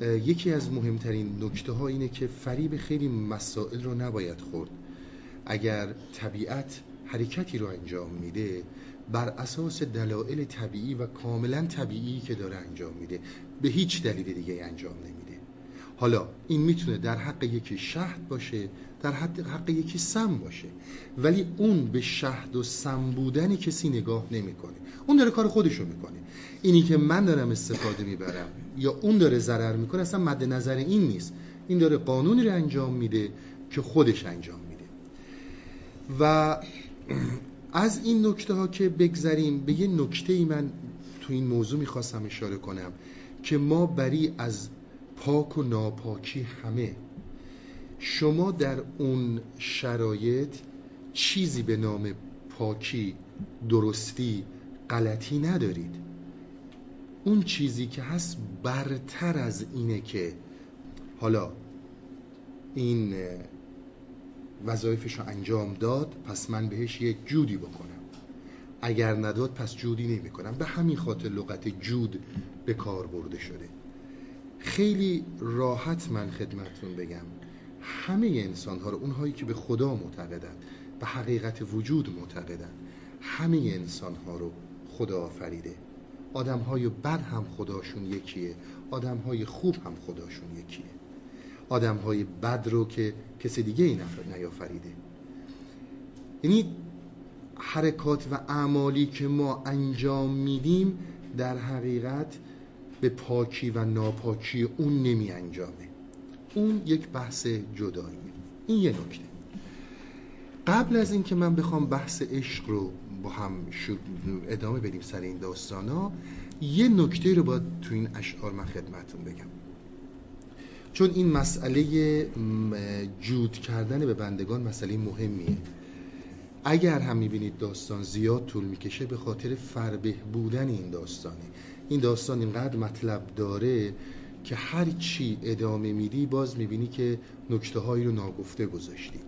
یکی از مهمترین نکته ها اینه که فریب خیلی مسائل رو نباید خورد. اگر طبیعت حرکتی رو انجام میده بر اساس دلایل طبیعی و کاملا طبیعی که داره انجام میده به هیچ دلیل دیگه انجام نمیده. حالا این می‌تونه در حق یکی شهد باشه در حق, حق یکی سم باشه. ولی اون به شهد و سم بودن کسی نگاه نمی‌کنه. اون داره کار خودشو می‌کنه. اینی که من دارم استفاده می‌برم یا اون داره ضرر می‌کنه اصلا مد نظر این نیست. این داره قانونی رو انجام میده که خودش انجام و از این نکته ها که بگذریم به یه نکته ای من تو این موضوع می‌خواستم اشاره کنم که ما بری از پاک و ناپاکی همه. شما در اون شرایط چیزی به نام پاکی درستی غلطی ندارید. اون چیزی که هست برتر از اینه که حالا این وظایفش رو انجام داد پس من بهش یک جودی بکنم. اگر نداد پس جودی نمی کنم به همین خاطر لغت جود به کار برده شده. خیلی راحت من خدمتون بگم. همه انسان ها رو اونهایی که به خدا معتقدن به حقیقت وجود معتقدن همه انسان ها رو خدا آفریده. آدم های بد هم خداشون یکیه آدم های خوب هم خداشون یکیه. آدم های بد رو که کسی دیگه این نیافریده. یعنی حرکات و اعمالی که ما انجام میدیم در حقیقت به پاکی و ناپاکی اون نمی انجامه. اون یک بحث جداییه. این یه نکته. قبل از اینکه من بخوام بحث عشق رو با هم ادامه بدیم سر این داستانا یه نکته رو باید تو این اشعار من خدمتون بگم. چون این مسئله جود کردن به بندگان مسئله مهمیه. اگر هم می‌بینید داستان زیاد طول می‌کشه به خاطر فربه بودن این داستانه. این داستان اینقدر مطلب داره که هر چی ادامه میدی باز می‌بینی که نکته هایی رو ناگفته گذاشتی.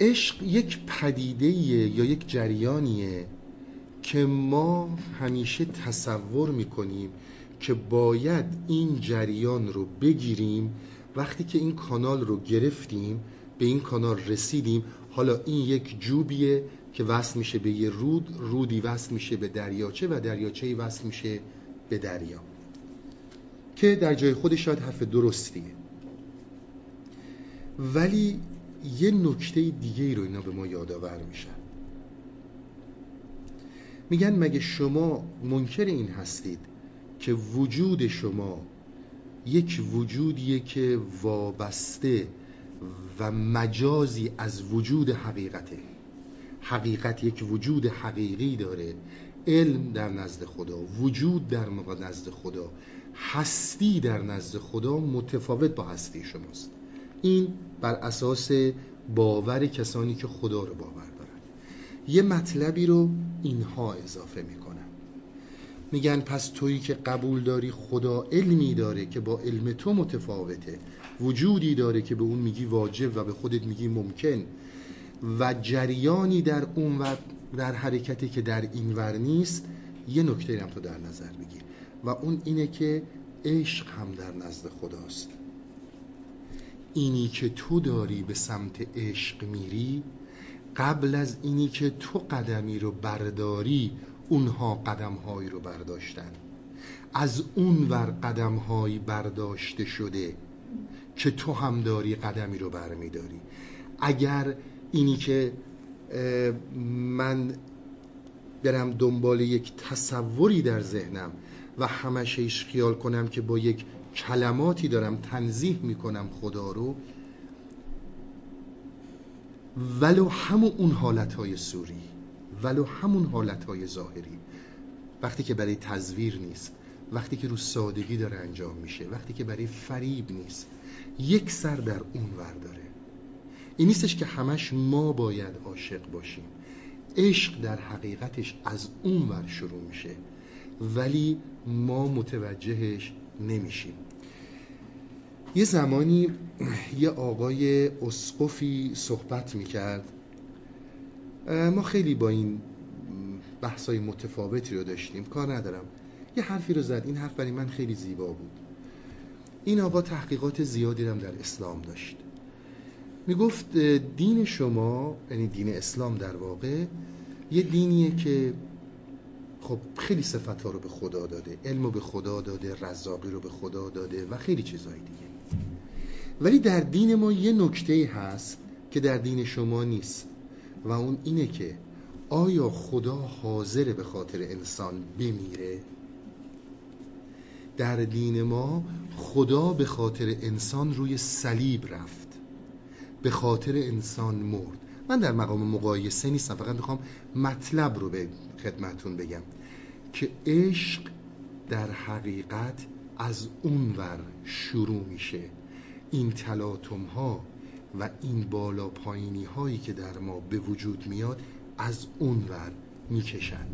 عشق یک پدیده یا یک جریانیه که ما همیشه تصور می‌کنیم که باید این جریان رو بگیریم وقتی که این کانال رو گرفتیم به این کانال رسیدیم حالا این یک جوبیه که وصل میشه به یه رود رودی وصل میشه به دریاچه و دریاچه وصل میشه به دریا که در جای خودش شاید حرف درستیه. ولی یه نکته دیگه رو اینا به ما یادآور میشن. میگن مگه شما منکر این هستید که وجود شما یک وجودیه که وابسته و مجازی از وجود حقیقته. حقیقت یک وجود حقیقی داره. علم در نزد خدا وجود در نزد خدا هستی در نزد خدا متفاوت با هستی شماست. این بر اساس باور کسانی که خدا رو باور دارن. یه مطلبی رو اینها اضافه می‌کنن میگن پس تویی که قبول داری خدا علمی داره که با علم تو متفاوته. وجودی داره که به اون میگی واجب و به خودت میگی ممکن. و جریانی در اون و در حرکتی که در این ور نیست یه نکته هم تو در نظر بگیر. و اون اینه که عشق هم در نزد خداست. اینی که تو داری به سمت عشق میری قبل از اینی که تو قدمی رو برداری اونها قدمهایی رو برداشتن. از اون ور قدمهایی برداشته شده که تو هم داری قدمی رو برمیداری. اگر اینی که من برم دنبال یک تصوری در ذهنم و همش ایش خیال کنم که با یک کلماتی دارم تنظیح می‌کنم خدا رو ولو همون اون حالتهای سوری. ولو همون حالتهای ظاهری. وقتی که برای تزویر نیست وقتی که رو سادگی داره انجام میشه وقتی که برای فریب نیست یک سر در اون ور داره. این نیستش که همش ما باید عاشق باشیم. عشق در حقیقتش از اون ور شروع میشه ولی ما متوجهش نمیشیم. یه زمانی یه آقای اسقفی صحبت می‌کرد. ما خیلی با این بحثای متفاوتی رو داشتیم. کار ندارم. یه حرفی رو زد. این حرف برای من خیلی زیبا بود. این آقا تحقیقات زیادی هم در اسلام داشت. می‌گفت دین شما یعنی دین اسلام در واقع یه دینیه که خب خیلی صفت رو به خدا داده علم رو به خدا داده رزاقی رو به خدا داده و خیلی چیزهای دیگه. ولی در دین ما یه نکته هست که در دین شما نیست. و اون اینه که آیا خدا حاضر به خاطر انسان بمیره؟ در دین ما خدا به خاطر انسان روی صلیب رفت. به خاطر انسان مرد. من در مقام مقایسه نیستم فقط می‌خوام مطلب رو به خدمتون بگم که عشق در حقیقت از اونور شروع میشه. این تلاطم ها و این بالا پایینی هایی که در ما به وجود میاد از اونور می‌کشن.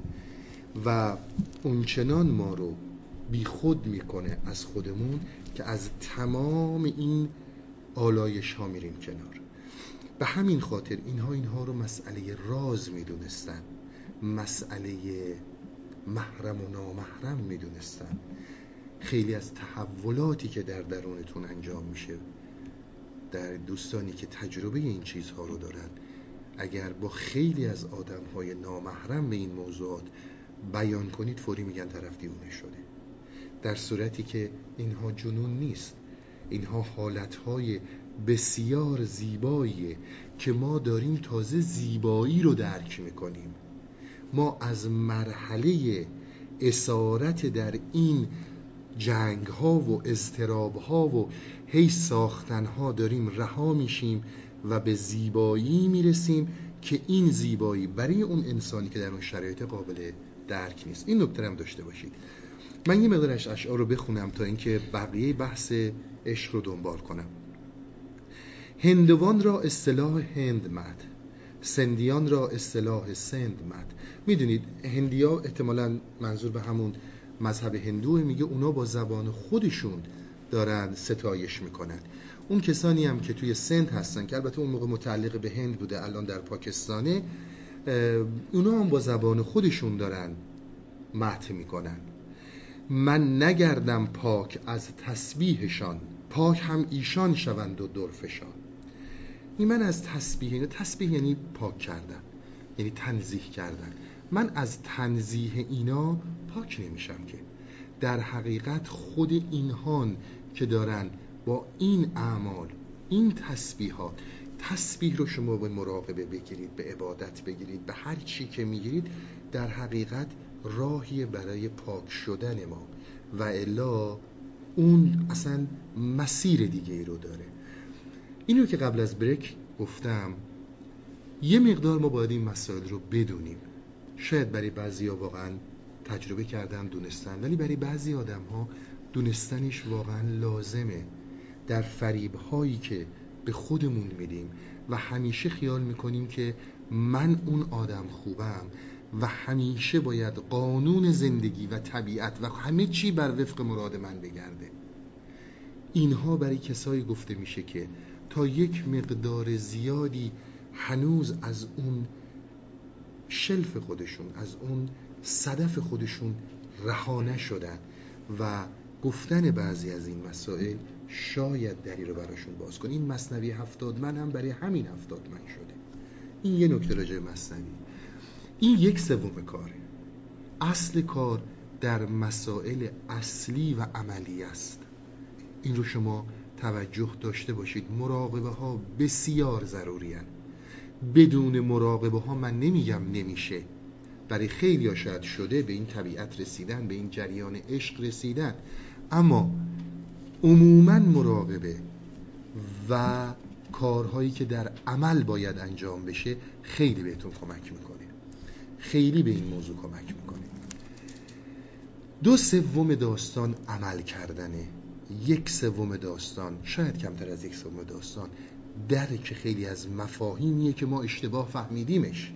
و اونچنان ما رو بی خود می‌کنه از خودمون که از تمام این آلایش ها میریم کنار. به همین خاطر اینها اینها رو مسئله راز می‌دونستن. مسئله محرم و نامحرم می‌دونستن. خیلی از تحولاتی که در درونتون انجام میشه در دوستانی که تجربه این چیزها رو دارن اگر با خیلی از آدم های نامحرم به این موضوعات بیان کنید فوری میگن طرف دیونه شده. در صورتی که اینها جنون نیست. اینها حالتهای بسیار زیباییه که ما داریم تازه زیبایی رو درک می‌کنیم. ما از مرحله اسارت در این جنگ ها و اضطراب ها و هی ساختن ها داریم رها میشیم و به زیبایی می‌رسیم که این زیبایی برای اون انسانی که در اون شرایط قابل درک نیست. این نکته هم داشته باشید. من یه مقدارش اشعار رو بخونم تا اینکه بقیه بحث عشق رو دنبال کنم. هندوان را اصطلاح هند مد. سندیان را اصطلاح سند مد. می‌دونید هندیا احتمالا منظور به همون مذهب هندوه میگه اونا با زبان خودشون دارن ستایش می‌کنن. اون کسانی هم که توی سند هستن که البته اون موقع متعلق به هند بوده الان در پاکستانه اونا هم با زبان خودشون دارن مهت می‌کنن. من نگردم پاک از تسبیحشان پاک هم ایشان شوند و درفشان. این من از تسبیح اینه تسبیح یعنی پاک کردن یعنی تنزیح کردن. من از تنزیح اینا پاک نمیشم که. در حقیقت خود اینهان که دارن با این اعمال این تسبیحات تسبیح رو شما به مراقبه بگیرید به عبادت بگیرید به هر چی که می‌گیرید در حقیقت راهی برای پاک شدن ما. و الا اون اصلا مسیر دیگه ای رو داره. اینو که قبل از بریک گفتم یه مقدار ما باید این مسائل رو بدونیم. شاید برای بعضی ها واقعا تجربه کردن دونستن. ولی برای بعضی آدم ها دونستنش واقعا لازمه. در فریب هایی که به خودمون میدیم و همیشه خیال می‌کنیم که من اون آدم خوبم و همیشه باید قانون زندگی و طبیعت و همه چی بر وفق مراد من بگرده. اینها برای کسایی گفته میشه که تا یک مقدار زیادی هنوز از اون شلف خودشون از اون صدف خودشون رها نشدن و گفتن بعضی از این مسائل شاید دری رو براشون باز کن این مصنوی هفتاد من هم برای همین هفتاد من شده. این یه نکته راجع مصنوی. این یک سوم کاره اصل کار در مسائل اصلی و عملی است. این رو شما توجه داشته باشید. مراقبه ها بسیار ضروری هست. بدون مراقبه ها من نمیگم نمیشه. برای خیلی ها شاید شده به این طبیعت رسیدن به این جریان عشق رسیدن. اما عموما مراقبه و کارهایی که در عمل باید انجام بشه خیلی بهتون کمک می‌کنه. خیلی به این موضوع کمک می‌کنه. دو سوم داستان عمل کردنه. یک سوم داستان شاید کمتر از یک سوم داستان درک خیلی از مفاهیمیه که ما اشتباه فهمیدیمش.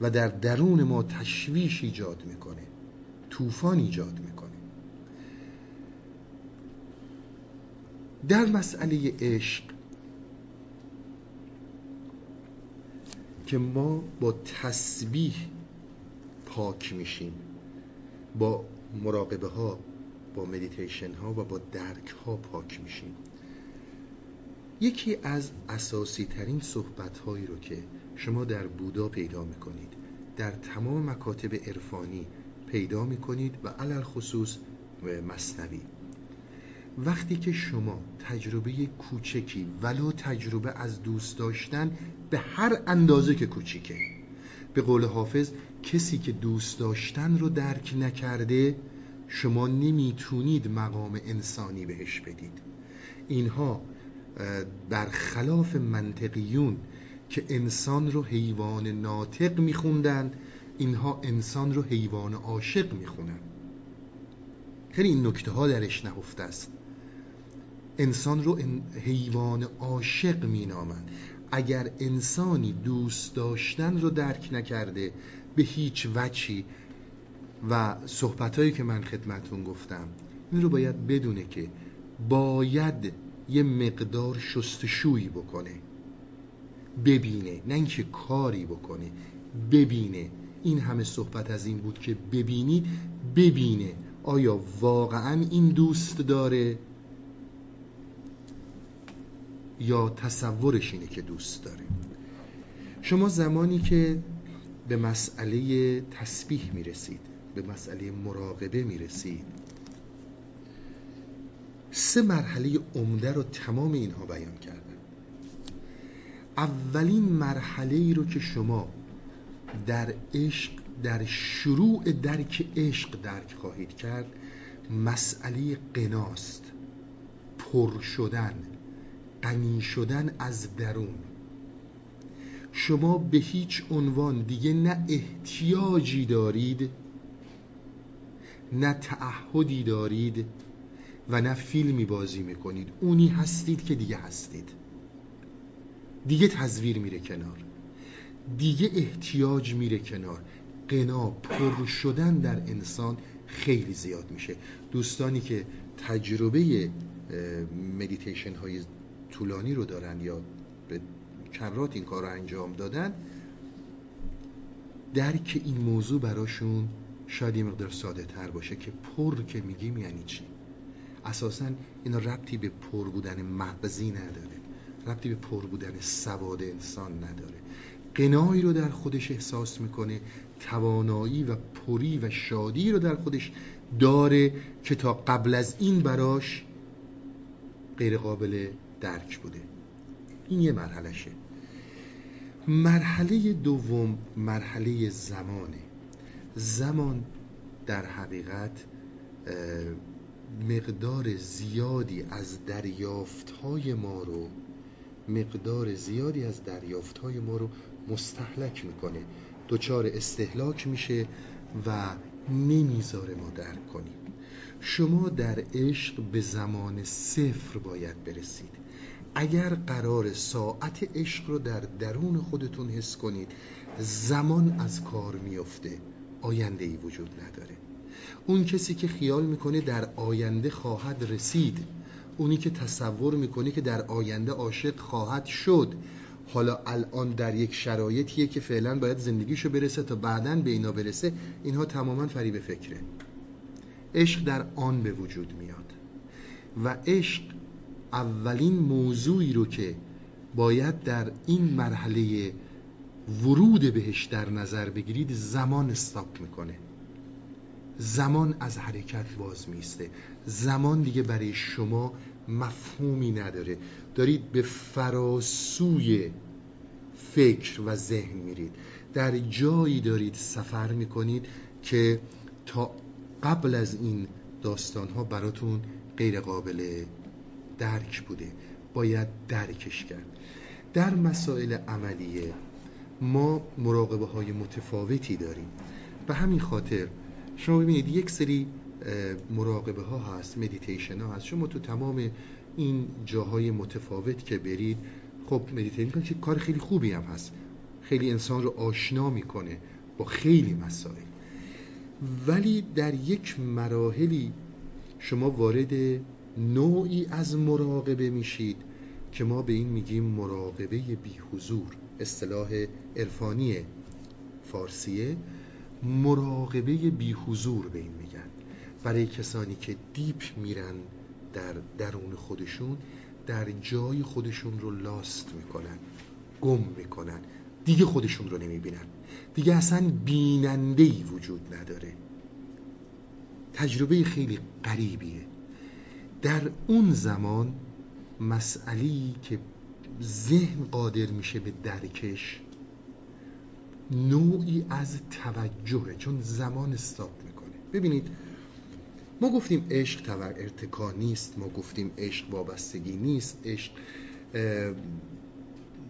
و در درون ما تشویش ایجاد می‌کنه. طوفان ایجاد می‌کنه. در مسئله عشق که ما با تسبیح پاک میشیم. با مراقبه ها با مدیتیشن ها و با درک ها پاک میشیم. یکی از اساسی ترین صحبت هایی رو که شما در بودا پیدا می‌کنید در تمام مکاتب عرفانی پیدا می‌کنید و علل خصوص مصنوی. وقتی که شما تجربه کوچکی ولو تجربه از دوست داشتن به هر اندازه که کوچیکه به قول حافظ کسی که دوست داشتن رو درک نکرده شما نمی‌تونید مقام انسانی بهش بدید. اینها برخلاف منطقیون که انسان رو حیوان ناطق میخوندن اینها انسان رو حیوان عاشق می‌خونن خیلی این نکته ها درش نهفته است. انسان رو حیوان عاشق مینامند. اگر انسانی دوست داشتن رو درک نکرده به هیچ وچی و صحبتهایی که من خدمتون گفتم این رو باید بدونه که باید یه مقدار شستشویی بکنه. ببینه نه اینکه کاری بکنه. ببینه. این همه صحبت از این بود که ببینید ببینه آیا واقعا این دوست داره یا تصورش اینه که دوست داره. شما زمانی که به مسئله تسبیح می‌رسید به مسئله مراقبه می‌رسید سه مرحله عمده رو تمام اینها بیان کردن. اولین مرحله ای رو که شما در عشق در شروع درک عشق درک خواهید کرد مسئله قناست. پر شدن غنی شدن از درون. شما به هیچ عنوان دیگه نه احتیاجی دارید نه تعهدی دارید و نه فیلمی بازی می‌کنید. اونی هستید که دیگه هستید. دیگه تزویر میره کنار. دیگه احتیاج میره کنار. قنا پر شدن در انسان خیلی زیاد میشه. دوستانی که تجربه مدیتیشن های طولانی رو دارن یا به کرات این کار رو انجام دادن درک این موضوع براشون شاید یه مقدار ساده تر باشه که پر که میگیم یعنی چی. اساسا اینا ربطی به پر بودن مغزی نداره. ربطی به پر بودن سواد انسان نداره. قنایی رو در خودش احساس می‌کنه توانایی و پری و شادی رو در خودش داره که تا قبل از این براش غیر قابل درک بوده. این یه مرحلهشه. مرحله دوم مرحله زمانه. زمان در حقیقت مقدار زیادی از دریافت های ما رو مقدار زیادی از دریافت های ما رو مستحلک می‌کنه. دچار استهلاک میشه و نمی‌ذاره ما درک کنیم. شما در عشق به زمان صفر باید برسید. اگر قرار ساعت عشق رو در درون خودتون حس کنید زمان از کار میفته آینده ای وجود نداره. اون کسی که خیال می‌کنه در آینده خواهد رسید اونی که تصور می‌کنه که در آینده عاشق خواهد شد. حالا الان در یک شرایطیه که فعلا باید زندگیشو برسه تا بعدا به اینا برسه اینها تماما فریب فکره. عشق در آن به وجود میاد. و عشق اولین موضوعی رو که باید در این مرحله ورود بهش در نظر بگیرید زمان استاپ می‌کنه. زمان از حرکت باز میسته زمان دیگه برای شما مفهومی نداره. دارید به فراسوی فکر و ذهن میرید. در جایی دارید سفر می‌کنید که تا قبل از این داستان ها براتون غیر قابل درک بوده. باید درکش کرد. در مسائل عملیه ما مراقبه های متفاوتی داریم. به همین خاطر شما ببینید یک سری مراقبه ها هست مدیتیشن ها هست. شما تو تمام این جاهای متفاوت که برید خب مدیتیشن که کار خیلی خوبی هم هست. خیلی انسان رو آشنا می‌کنه با خیلی مسائل. ولی در یک مراحلی شما وارد نوعی از مراقبه میشید که ما به این میگیم مراقبه بی حضور اصطلاح عرفانی فارسیه. مراقبه بی حضور به این میگن. برای کسانی که دیپ میرن در درون خودشون در جای خودشون رو لاست می‌کنن گم می‌کنن. دیگه خودشون رو نمی‌بینن. دیگه اصلا بیننده ای وجود نداره. تجربه خیلی قریبیه در اون زمان مسئله که ذهن قادر میشه به درکش نوعی از توجهه چون زمان استاپ می‌کنه. ببینید ما گفتیم عشق تور ارتکا نیست ما گفتیم عشق وابستگی نیست عشق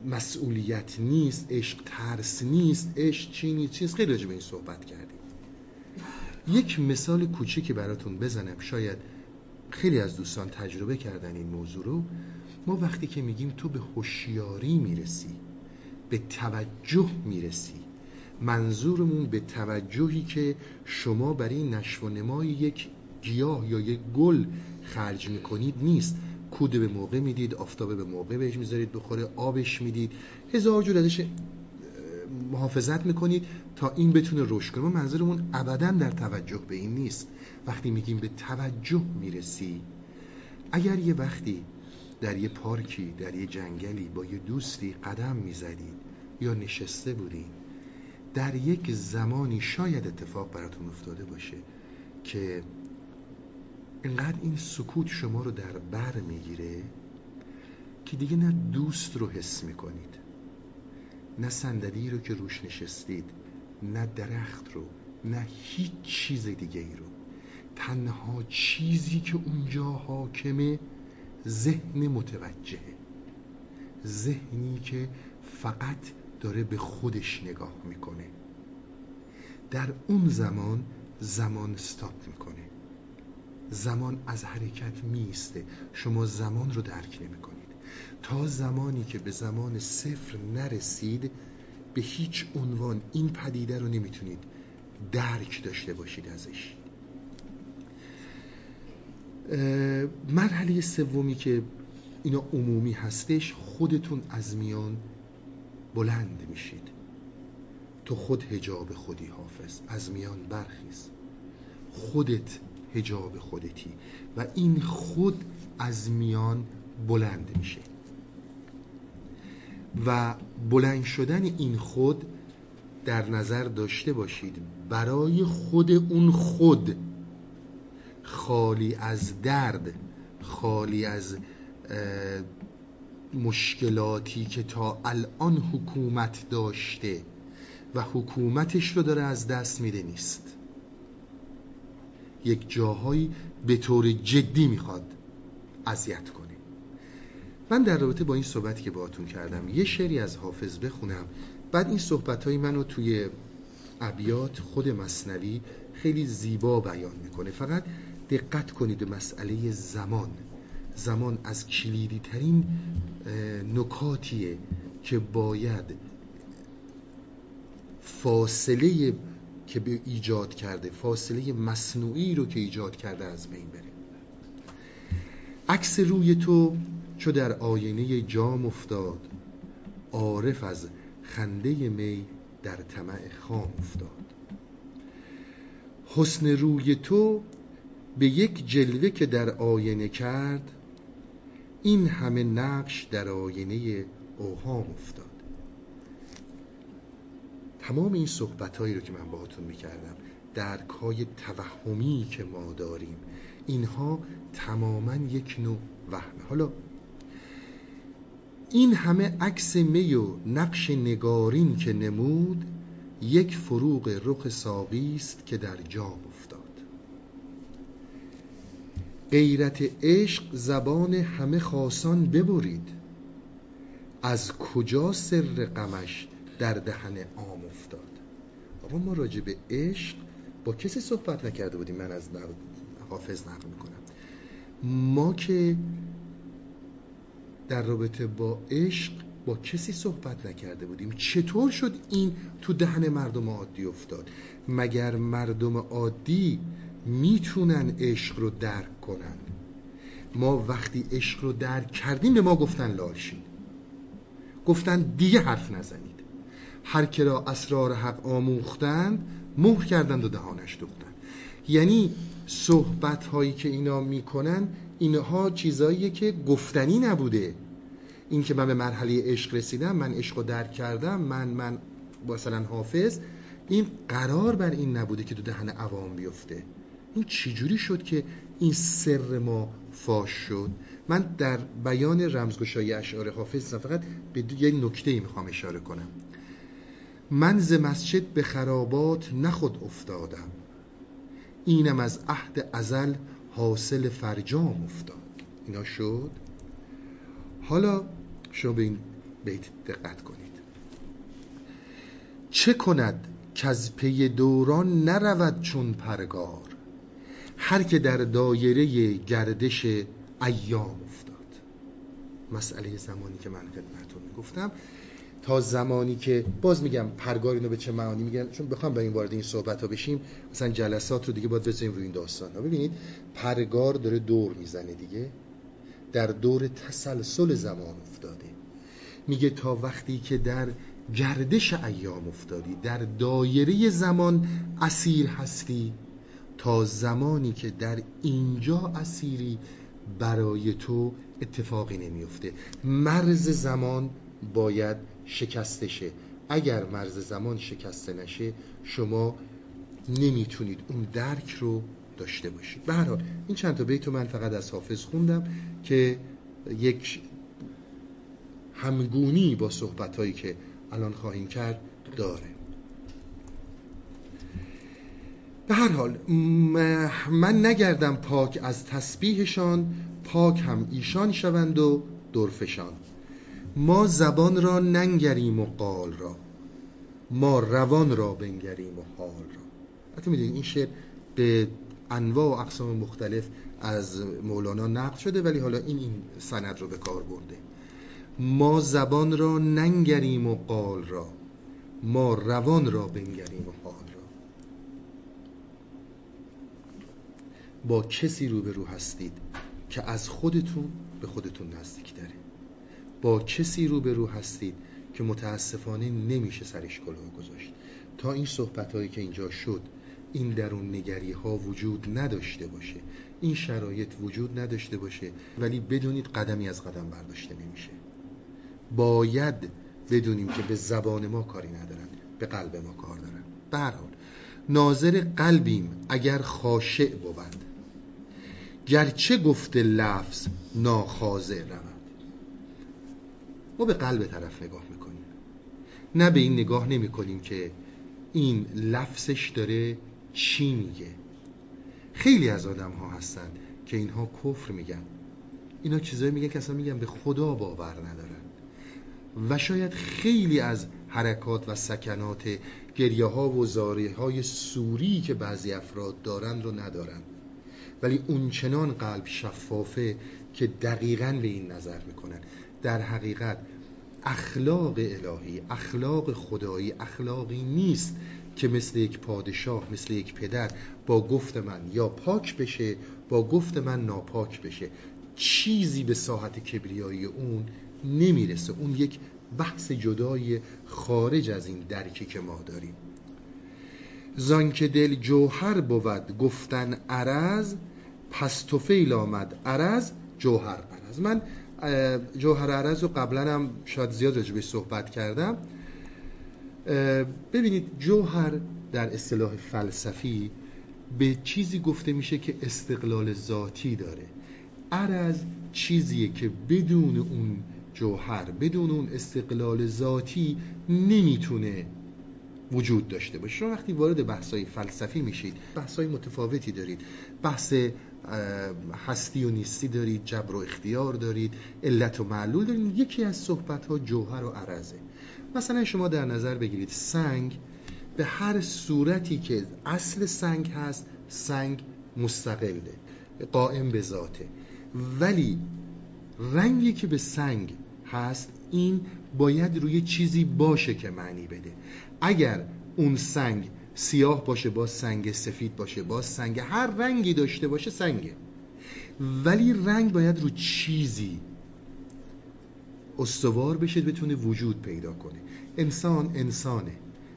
مسئولیت نیست عشق ترس نیست عشق چی نیست چیز خیلی راجع به این صحبت کردیم. یک مثال کوچیکی براتون بزنم. شاید خیلی از دوستان تجربه کردن این موضوع رو. ما وقتی که میگیم تو به هوشیاری می‌رسی به توجه می‌رسی. منظورمون به توجهی که شما برای نشو و نمای یک گیاه یا یک گل خرج می‌کنید نیست. کود به موقع می‌دید آفتابه به موقع بهش می‌ذارید بخوره آبش می‌دید. هزار جور ازش محافظت می‌کنید تا این بتونه رشد کنه. منظورمون ابدا در توجه به این نیست. وقتی میگیم به توجه می‌رسی اگر یه وقتی در یه پارکی در یه جنگلی با یه دوستی قدم می‌زدید یا نشسته بودید در یک زمانی شاید اتفاق براتون افتاده باشه که اینقدر این سکوت شما رو در بر می‌گیره که دیگه نه دوست رو حس می‌کنید نه صندلی رو که روش نشستید نه درخت رو نه هیچ چیز دیگه ای رو. تنها چیزی که اونجا حاکمه ذهن متوجهه. ذهنی که فقط داره به خودش نگاه می‌کنه. در اون زمان زمان ستاپ می‌کنه. زمان از حرکت میسته شما زمان رو درک نمی‌کنید. تا زمانی که به زمان صفر نرسید به هیچ عنوان این پدیده رو نمی‌تونید درک داشته باشید ازش. مرحله سومی که اینا عمومی هستش خودتون از میان بلند میشید. تو خود هجاب خودی حافظ از میان برخیز. خودت هجاب خودتی و این خود از میان بلند میشه. و بلند شدن این خود در نظر داشته باشید برای خود اون خود خالی از درد خالی از مشکلاتی که تا الان حکومت داشته و حکومتش رو داره از دست میده نیست. یک جاهایی به طور جدی می‌خواد اذیت کنه. من در رابطه با این صحبتی که باهاتون کردم یه شعری از حافظ بخونم. بعد این صحبت های منو توی ابیات خود مصنوی خیلی زیبا بیان می‌کنه. فقط دقت کنید به مسئله زمان. زمان از کلیدی ترین نکاتیه که باید فاصله که به ایجاد کرده فاصله مصنوعی رو که ایجاد کرده از بین بره. عکس روی تو چو در آینه جام افتاد عارف از خنده می در طمع خام افتاد. حسن روی تو به یک جلوه که در آینه کرد این همه نقش در آینه اوهام افتاد. تمام این صحبت هایی رو که من باهاتون می‌کردم درک های توهمی که ما داریم اینها تماما یک نوع وهمه حالا این همه عکس می و نقش نگارین که نمود یک فروغ رخ ساقی است که در جام افتاد غیرت عشق زبان همه خاصان ببرید. از کجا سر غمش در دهن عام افتاد؟ آقا ما راجع به عشق با کسی صحبت نکرده بودیم من از حافظ نقل می‌کنم. ما که در رابطه با عشق با کسی صحبت نکرده بودیم چطور شد این تو دهن مردم عادی افتاد؟ مگر مردم عادی می‌تونن عشق رو درک کنن. ما وقتی عشق رو درک کردیم به ما گفتن لالشین گفتن دیگه حرف نزنید. هر که را اسرار حق آموختند مهر کردند و دهانش دوختند. یعنی صحبت هایی که اینا می‌کنن اینها چیزاییه که گفتنی نبوده. این که من به مرحله عشق رسیدم من عشق رو درک کردم من من مثلا حافظ این قرار بر این نبوده که تو دهن عوام بیفته. این چجوری شد که این سر ما فاش شد؟ من در بیان رمزگشای اشعار حافظ فقط به یه نکته ای می‌خوام اشاره کنم. من ز مسجد به خرابات نخود افتادم. اینم از عهد ازل حاصل فرجام افتاد. اینا شد؟ حالا شما به این بیت دقت کنید. چه کند که از پی دوران نرود چون پرگار؟ هر که در دایره گردش ایام افتاد. مسئله زمانی که من خدمتتون می‌گفتم. تا زمانی که باز میگم پرگار اینو به چه معانی میگن؟ چون بخوام به این وارد این صحبت ها بشیم مثلا جلسات رو دیگه باید بزنیم روی این داستان ها ببینید پرگار داره دور می‌زنه دیگه. در دور تسلسل زمان افتاده. میگه تا وقتی که در گردش ایام افتادی در دایره زمان اسیر هستی تا زمانی که در اینجا اسیری برای تو اتفاقی نمیفته. مرز زمان باید شکسته شه. اگر مرز زمان شکسته نشه شما نمی‌تونید اون درک رو داشته باشید. به حال این چند تا بیتو من فقط از حافظ خوندم که یک همگونی با صحبت هایی که الان خواهیم کرد داره. به هر حال من نگردم پاک از تسبیحشان پاک هم ایشان شوند و درفشان. ما زبان را ننگریم و قال را. ما روان را بنگریم و حال را. حتی می‌دونید این شعر به انواع و اقسام مختلف از مولانا نقل شده ولی حالا این این سند رو به کار برده. ما زبان را ننگریم و قال را. ما روان را بنگریم و حال را با کسی روبرو هستید که از خودتون به خودتون نزدیک داره. با کسی روبرو هستید که متاسفانه نمیشه سرش کلاه گذاشت. تا این صحبت هایی که اینجا شد این درون نگری ها وجود نداشته باشه. این شرایط وجود نداشته باشه ولی بدونید قدمی از قدم برداشته نمیشه. باید بدونیم که به زبان ما کاری ندارن به قلب ما کار دارن. به حال ناظر قلبیم اگر خاشع بود گرچه گفته لفظ ناخاضع رود. ما به قلب طرف نگاه می‌کنیم. نه به این نگاه نمی‌کنیم که این لفظش داره چی میگه. خیلی از آدم ها هستن که اینها کفر میگن. اینا چیزایی میگن که اصلا میگن به خدا باور ندارن. و شاید خیلی از حرکات و سکنات گریه ها و زاره های سوری که بعضی افراد دارن رو ندارن. ولی اونچنان قلب شفافه که دقیقا به این نظر می‌کنن. در حقیقت اخلاق الهی اخلاق خدایی اخلاقی نیست که مثل یک پادشاه مثل یک پدر با گفت من یا پاک بشه با گفت من ناپاک بشه. چیزی به ساحت کبریایی اون نمی‌رسه. اون یک بحث جدای خارج از این درکی که ما داریم. زانکه دل جوهر بود گفتن عرض پس توفیل آمد عرض جوهر عرض. من جوهر عرض رو قبلا هم شاید زیاد راجبش صحبت کردم. ببینید جوهر در اصطلاح فلسفی به چیزی گفته میشه که استقلال ذاتی داره. عرض چیزیه که بدون اون جوهر بدون اون استقلال ذاتی نمی‌تونه وجود داشته باشه. شما وقتی وارد بحثای فلسفی میشید بحثای متفاوتی دارید. بحث هستی و نیستی دارید جبر و اختیار دارید علت و معلول دارید. یکی از صحبت ها جوهر و عرضه. مثلا شما در نظر بگیرید سنگ به هر صورتی که اصل سنگ هست سنگ مستقله قائم به ذاته. ولی رنگی که به سنگ هست این باید روی چیزی باشه که معنی بده. اگر اون سنگ سیاه باشه با سنگ سفید باشه با سنگ هر رنگی داشته باشه سنگه. ولی رنگ باید رو چیزی استوار بشه بتونه وجود پیدا کنه. انسان انسانه.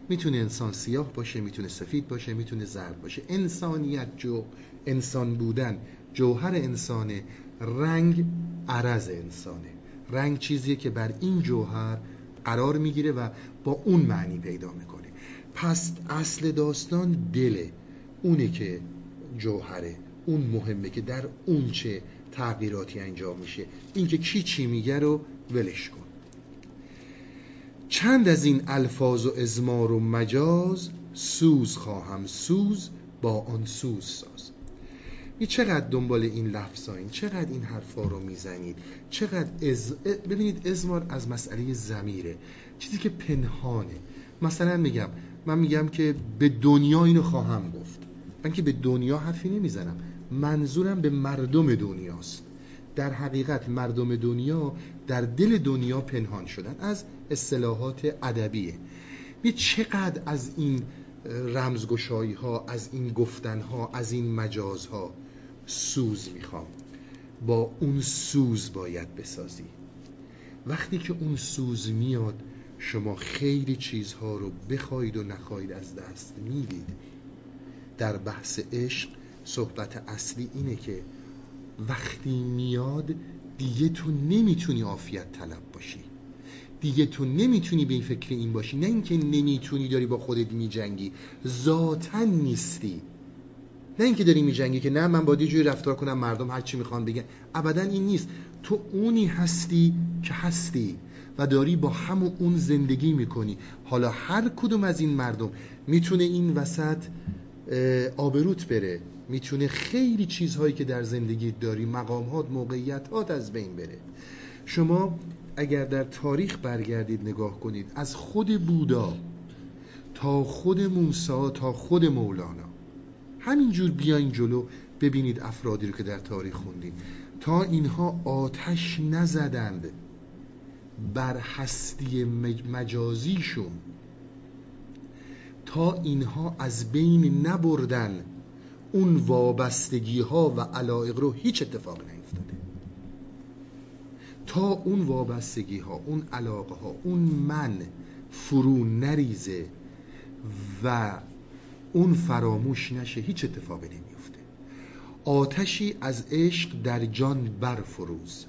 می‌تونه انسان سیاه باشه می‌تونه سفید باشه می‌تونه زرد باشه. انسانیت جو انسان بودن جوهر انسانه. رنگ عرض انسانه. رنگ چیزیه که بر این جوهر قرار می‌گیره و با اون معنی پیدا می‌کنه. پس اصل داستان دله. اونه که جوهره. اون مهمه که در اون چه تغییراتی انجام میشه. اینکه کی چی میگه رو ولش کن. چند از این الفاظ و ازمار و مجاز سوز خواهم سوز با آن سوز ساز. این چقدر دنبال این لفظایین چقدر این حرفا رو می‌زنید. چقدر از... ببینید ازمار از مسئله زمیره چیزی که پنهانه. مثلا میگم من میگم که به دنیا اینو خواهم گفت. من که به دنیا حرفی نمی‌زنم. منظورم به مردم دنیاست. در حقیقت مردم دنیا در دل دنیا پنهان شدن از اصطلاحات ادبیه. می چقدر از این رمزگشایی ها از این گفتن ها از این مجاز ها سوز می‌خوام. با اون سوز باید بسازی. وقتی که اون سوز میاد شما خیلی چیزها رو بخواید و نخواهید از دست می‌دید. در بحث عشق صحبت اصلی اینه که وقتی میاد دیگه تو نمی‌تونی عافیت طلب باشی. دیگه تو نمی‌تونی به این فکر این باشی. نه اینکه نمی‌تونی داری با خودت میجنگی. ذاتا نیستی. نه اینکه داری میجنگی که نه من باید یه جوری رفتار کنم مردم هر چی می‌خوان بگن. ابدا این نیست. تو اونی هستی که هستی و داری با همون اون زندگی می‌کنی. حالا هر کدوم از این مردم می‌تونه این وسط آبروت بره. می‌تونه خیلی چیزهایی که در زندگی داری مقامات موقعیتات از بین بره. شما اگر در تاریخ برگردید نگاه کنید از خود بودا تا خود موسی تا خود مولانا همینجور بیاین جلو ببینید افرادی رو که در تاریخ خوندید تا اینها آتش نزدند بر هستی مجازیشون. تا اینها از بین نبردن اون وابستگی ها و علایق رو هیچ اتفاق نیفتاده. تا اون وابستگی ها اون علاقه ها اون من فرو نریزه و اون فراموش نشه هیچ اتفاقی نمیفته. آتشی از عشق در جان برفروز.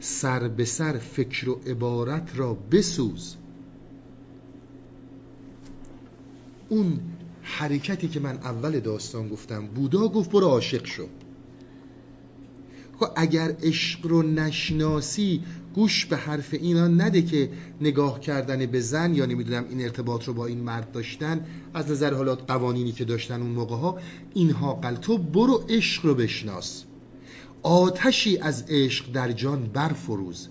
سر به سر فکر و عبارت را بسوز. اون حرکتی که من اول داستان گفتم بودا گفت برو عاشق شو. خب اگر عشق رو نشناسی گوش به حرف اینا نده که نگاه کردن به زن یا نمی‌دونم این ارتباط رو با این مرد داشتن از نظر حالات قوانینی که داشتن اون موقع ها اینها قل تو برو عشق رو بشناس. آتشی از عشق در جان برفروز.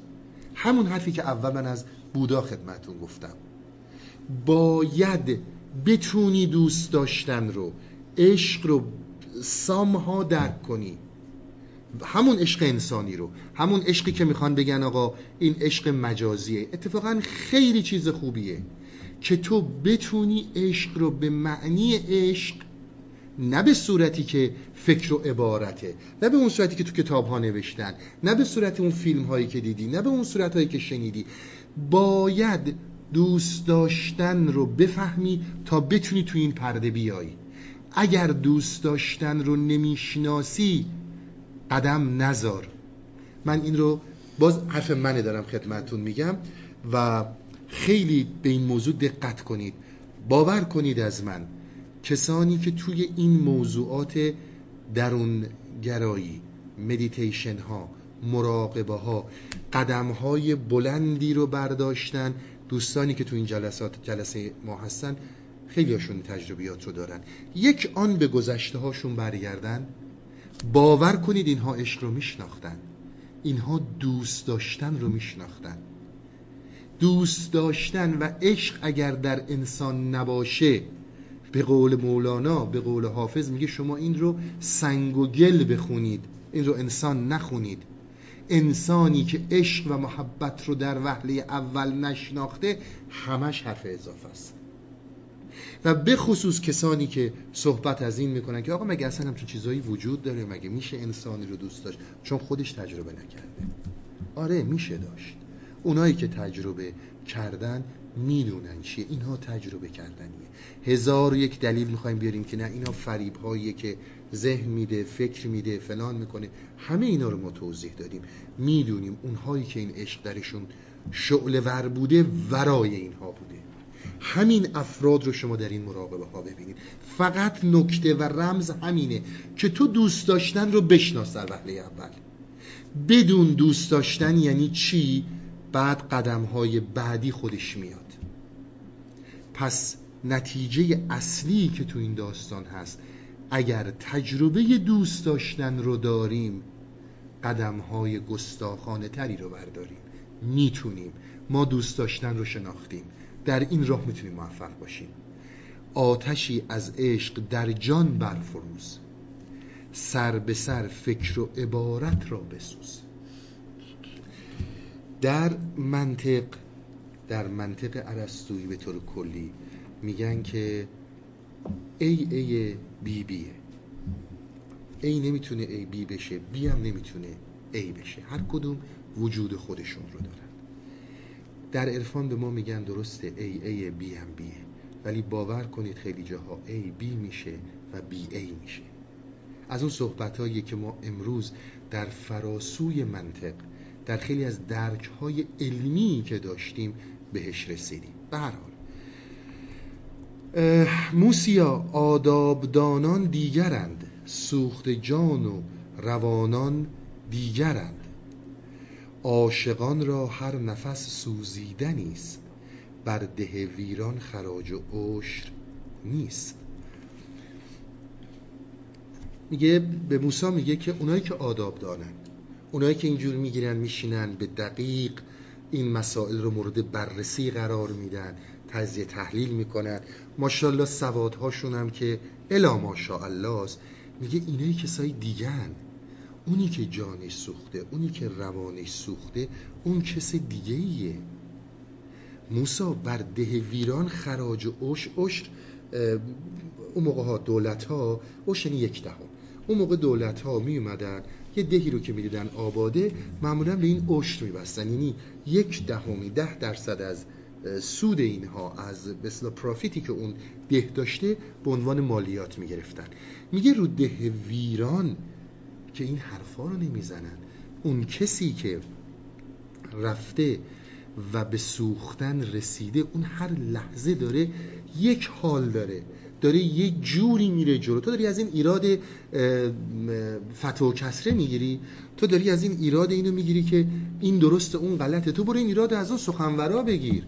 همون حرفی که اول من از بودا خدمتون گفتم. باید بتونی دوست داشتن رو عشق رو سامها درک کنی. همون عشق انسانی رو همون عشقی که می‌خوان بگن آقا این عشق مجازیه. اتفاقا خیلی چیز خوبیه که تو بتونی عشق رو به معنی عشق نه به صورتی که فکر و عبارته نه به اون صورتی که تو کتاب ها نوشتن نه به صورت اون فیلم هایی که دیدی نه به اون صورت هایی که شنیدی. باید دوست داشتن رو بفهمی تا بتونی تو این پرده بیای. اگر دوست داشتن رو نمی‌شناسی قدم نزار. من این رو باز حرف منه دارم خدمتون میگم و خیلی به این موضوع دقت کنید. باور کنید از من کسانی که توی این موضوعات درون گرایی مدیتیشن ها مراقبه ها قدم های بلندی رو برداشتن دوستانی که تو این جلسات جلسه ما هستن خیلی هاشون تجربیات رو دارن. یک آن به گذشته هاشون برگردن. باور کنید اینها عشق رو میشناختن. اینها دوست داشتن رو میشناختن. دوست داشتن و عشق اگر در انسان نباشه به قول مولانا به قول حافظ میگه شما این رو سنگ و گل بخونید. این رو انسان نخونید. انسانی که عشق و محبت رو در وهله اول نشناخته همش حرف اضافه است. و به خصوص کسانی که صحبت از این می‌کنن که آقا مگه اصلا همچون چیزایی وجود داره؟ مگه میشه انسانی رو دوست داشت؟ چون خودش تجربه نکرده. آره میشه داشت. اونایی که تجربه کردن می‌دونن چیه. اینها تجربه کردنیه. هزار و یک دلیل می‌خوایم بیاریم که نه اینا فریب هاییه که ذهن میده فکر میده فلان می‌کنه. همه اینا رو ما توضیح دادیم. می‌دونیم اونهایی که این عشق درشون شعله ور بوده ورای اینها بوده. همین افراد رو شما در این مراقبه ها ببینید. فقط نکته و رمز همینه که تو دوست داشتن رو بشناس در وهله اول. بدون دوست داشتن یعنی چی؟ بعد قدم های بعدی خودش میاد. پس نتیجه اصلی که تو این داستان هست اگر تجربه دوست داشتن رو داریم قدم های گستاخانه تری رو برداریم. می‌تونیم. ما دوست داشتن رو شناختیم. در این راه می‌تونیم موفق باشیم آتشی از عشق در جان برفروز. سر به سر فکر و عبارت را بسوز. در منطق در منطق عرستویی به طور کلی میگن که ای ای بی بیه ای نمی‌تونه ای بی بشه بی هم نمی‌تونه ای بشه. هر کدوم وجود خودشون رو دارن در عرفان به ما میگن درسته ای ای بی هم بیه. ولی باور کنید خیلی جاها ای بی میشه و بی ای میشه. از اون صحبت هایی که ما امروز در فراسوی منطق در خیلی از درک های علمی که داشتیم بهش رسیدیم. به هر حال. موسیا آدابدانان دیگرند. سوخت جان و روانان دیگرند. عاشقان را هر نفس سوزیدنی است. بر ده ویران خراج و عشر نیست. میگه به موسی میگه که اونایی که آداب دارن اونایی که اینجور می‌گیرن میشینن به دقیق این مسائل رو مورد بررسی قرار میدن تجزیه تحلیل می‌کنن. ماشاءالله سوادهاشون هم که الا ماشاءالله است. میگه اینایی کسای دیگن اونی که جانش سوخته اونی که روانش سوخته اون کس دیگه ایه موسا بر ده ویران خراج عشر عشر اون موقع ها دولت ها عشر یعنی یک دهم. اون موقع دولت ها می اومدن یه دهی رو که می‌دیدن آباده معمولا به این عشر میبستن یعنی یک دهمی ده درصد از سود اینها از مثلا پرافیتی که اون ده داشته به عنوان مالیات می‌گرفتن میگه رو ده ویران که این حرفا رو نمی‌زنن. اون کسی که رفته و به سوختن رسیده اون هر لحظه داره یک حال داره. داره یه جوری میره جلو. تو داری از این ایراد فتح و کسره می‌گیری. تو داری از این ایراد اینو می‌گیری که این درست اون غلطه. تو برو این ایراد از اون سخنورا بگیر.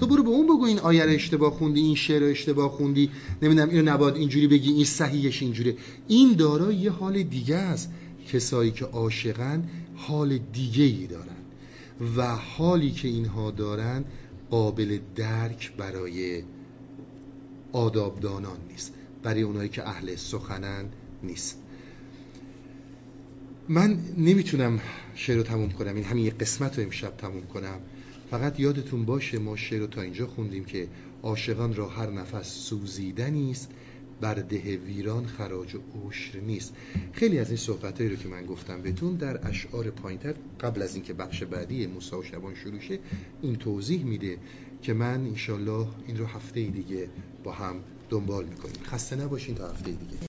تو برو به اون بگو این آیه رو اشتباه خوندی این شعر رو اشتباه خوندی. نمی‌دونم اینو نباید اینجوری بگی این صحیحش اینجوره. این دارا یه حال دیگه است. کسایی که عاشقن حال دیگه ای دارن و حالی که اینها دارن قابل درک برای آدابدانان نیست. برای اونایی که اهل سخنن نیست. من نمی‌تونم شعر رو تموم کنم. این همین قسمت رو امشب تموم کنم. فقط یادتون باشه ما شعر رو تا اینجا خوندیم که عاشقان را هر نفس سوزیدنی است بر ده ویران خراج و عشر نیست. خیلی از این صحبتایی رو که من گفتم بهتون در اشعار پایینتر قبل از اینکه بخش بعدی موسی و شبان شروع شه این توضیح میده که من انشالله این رو هفته دیگه با هم دنبال می‌کنیم. خسته نباشین تا هفته دیگه.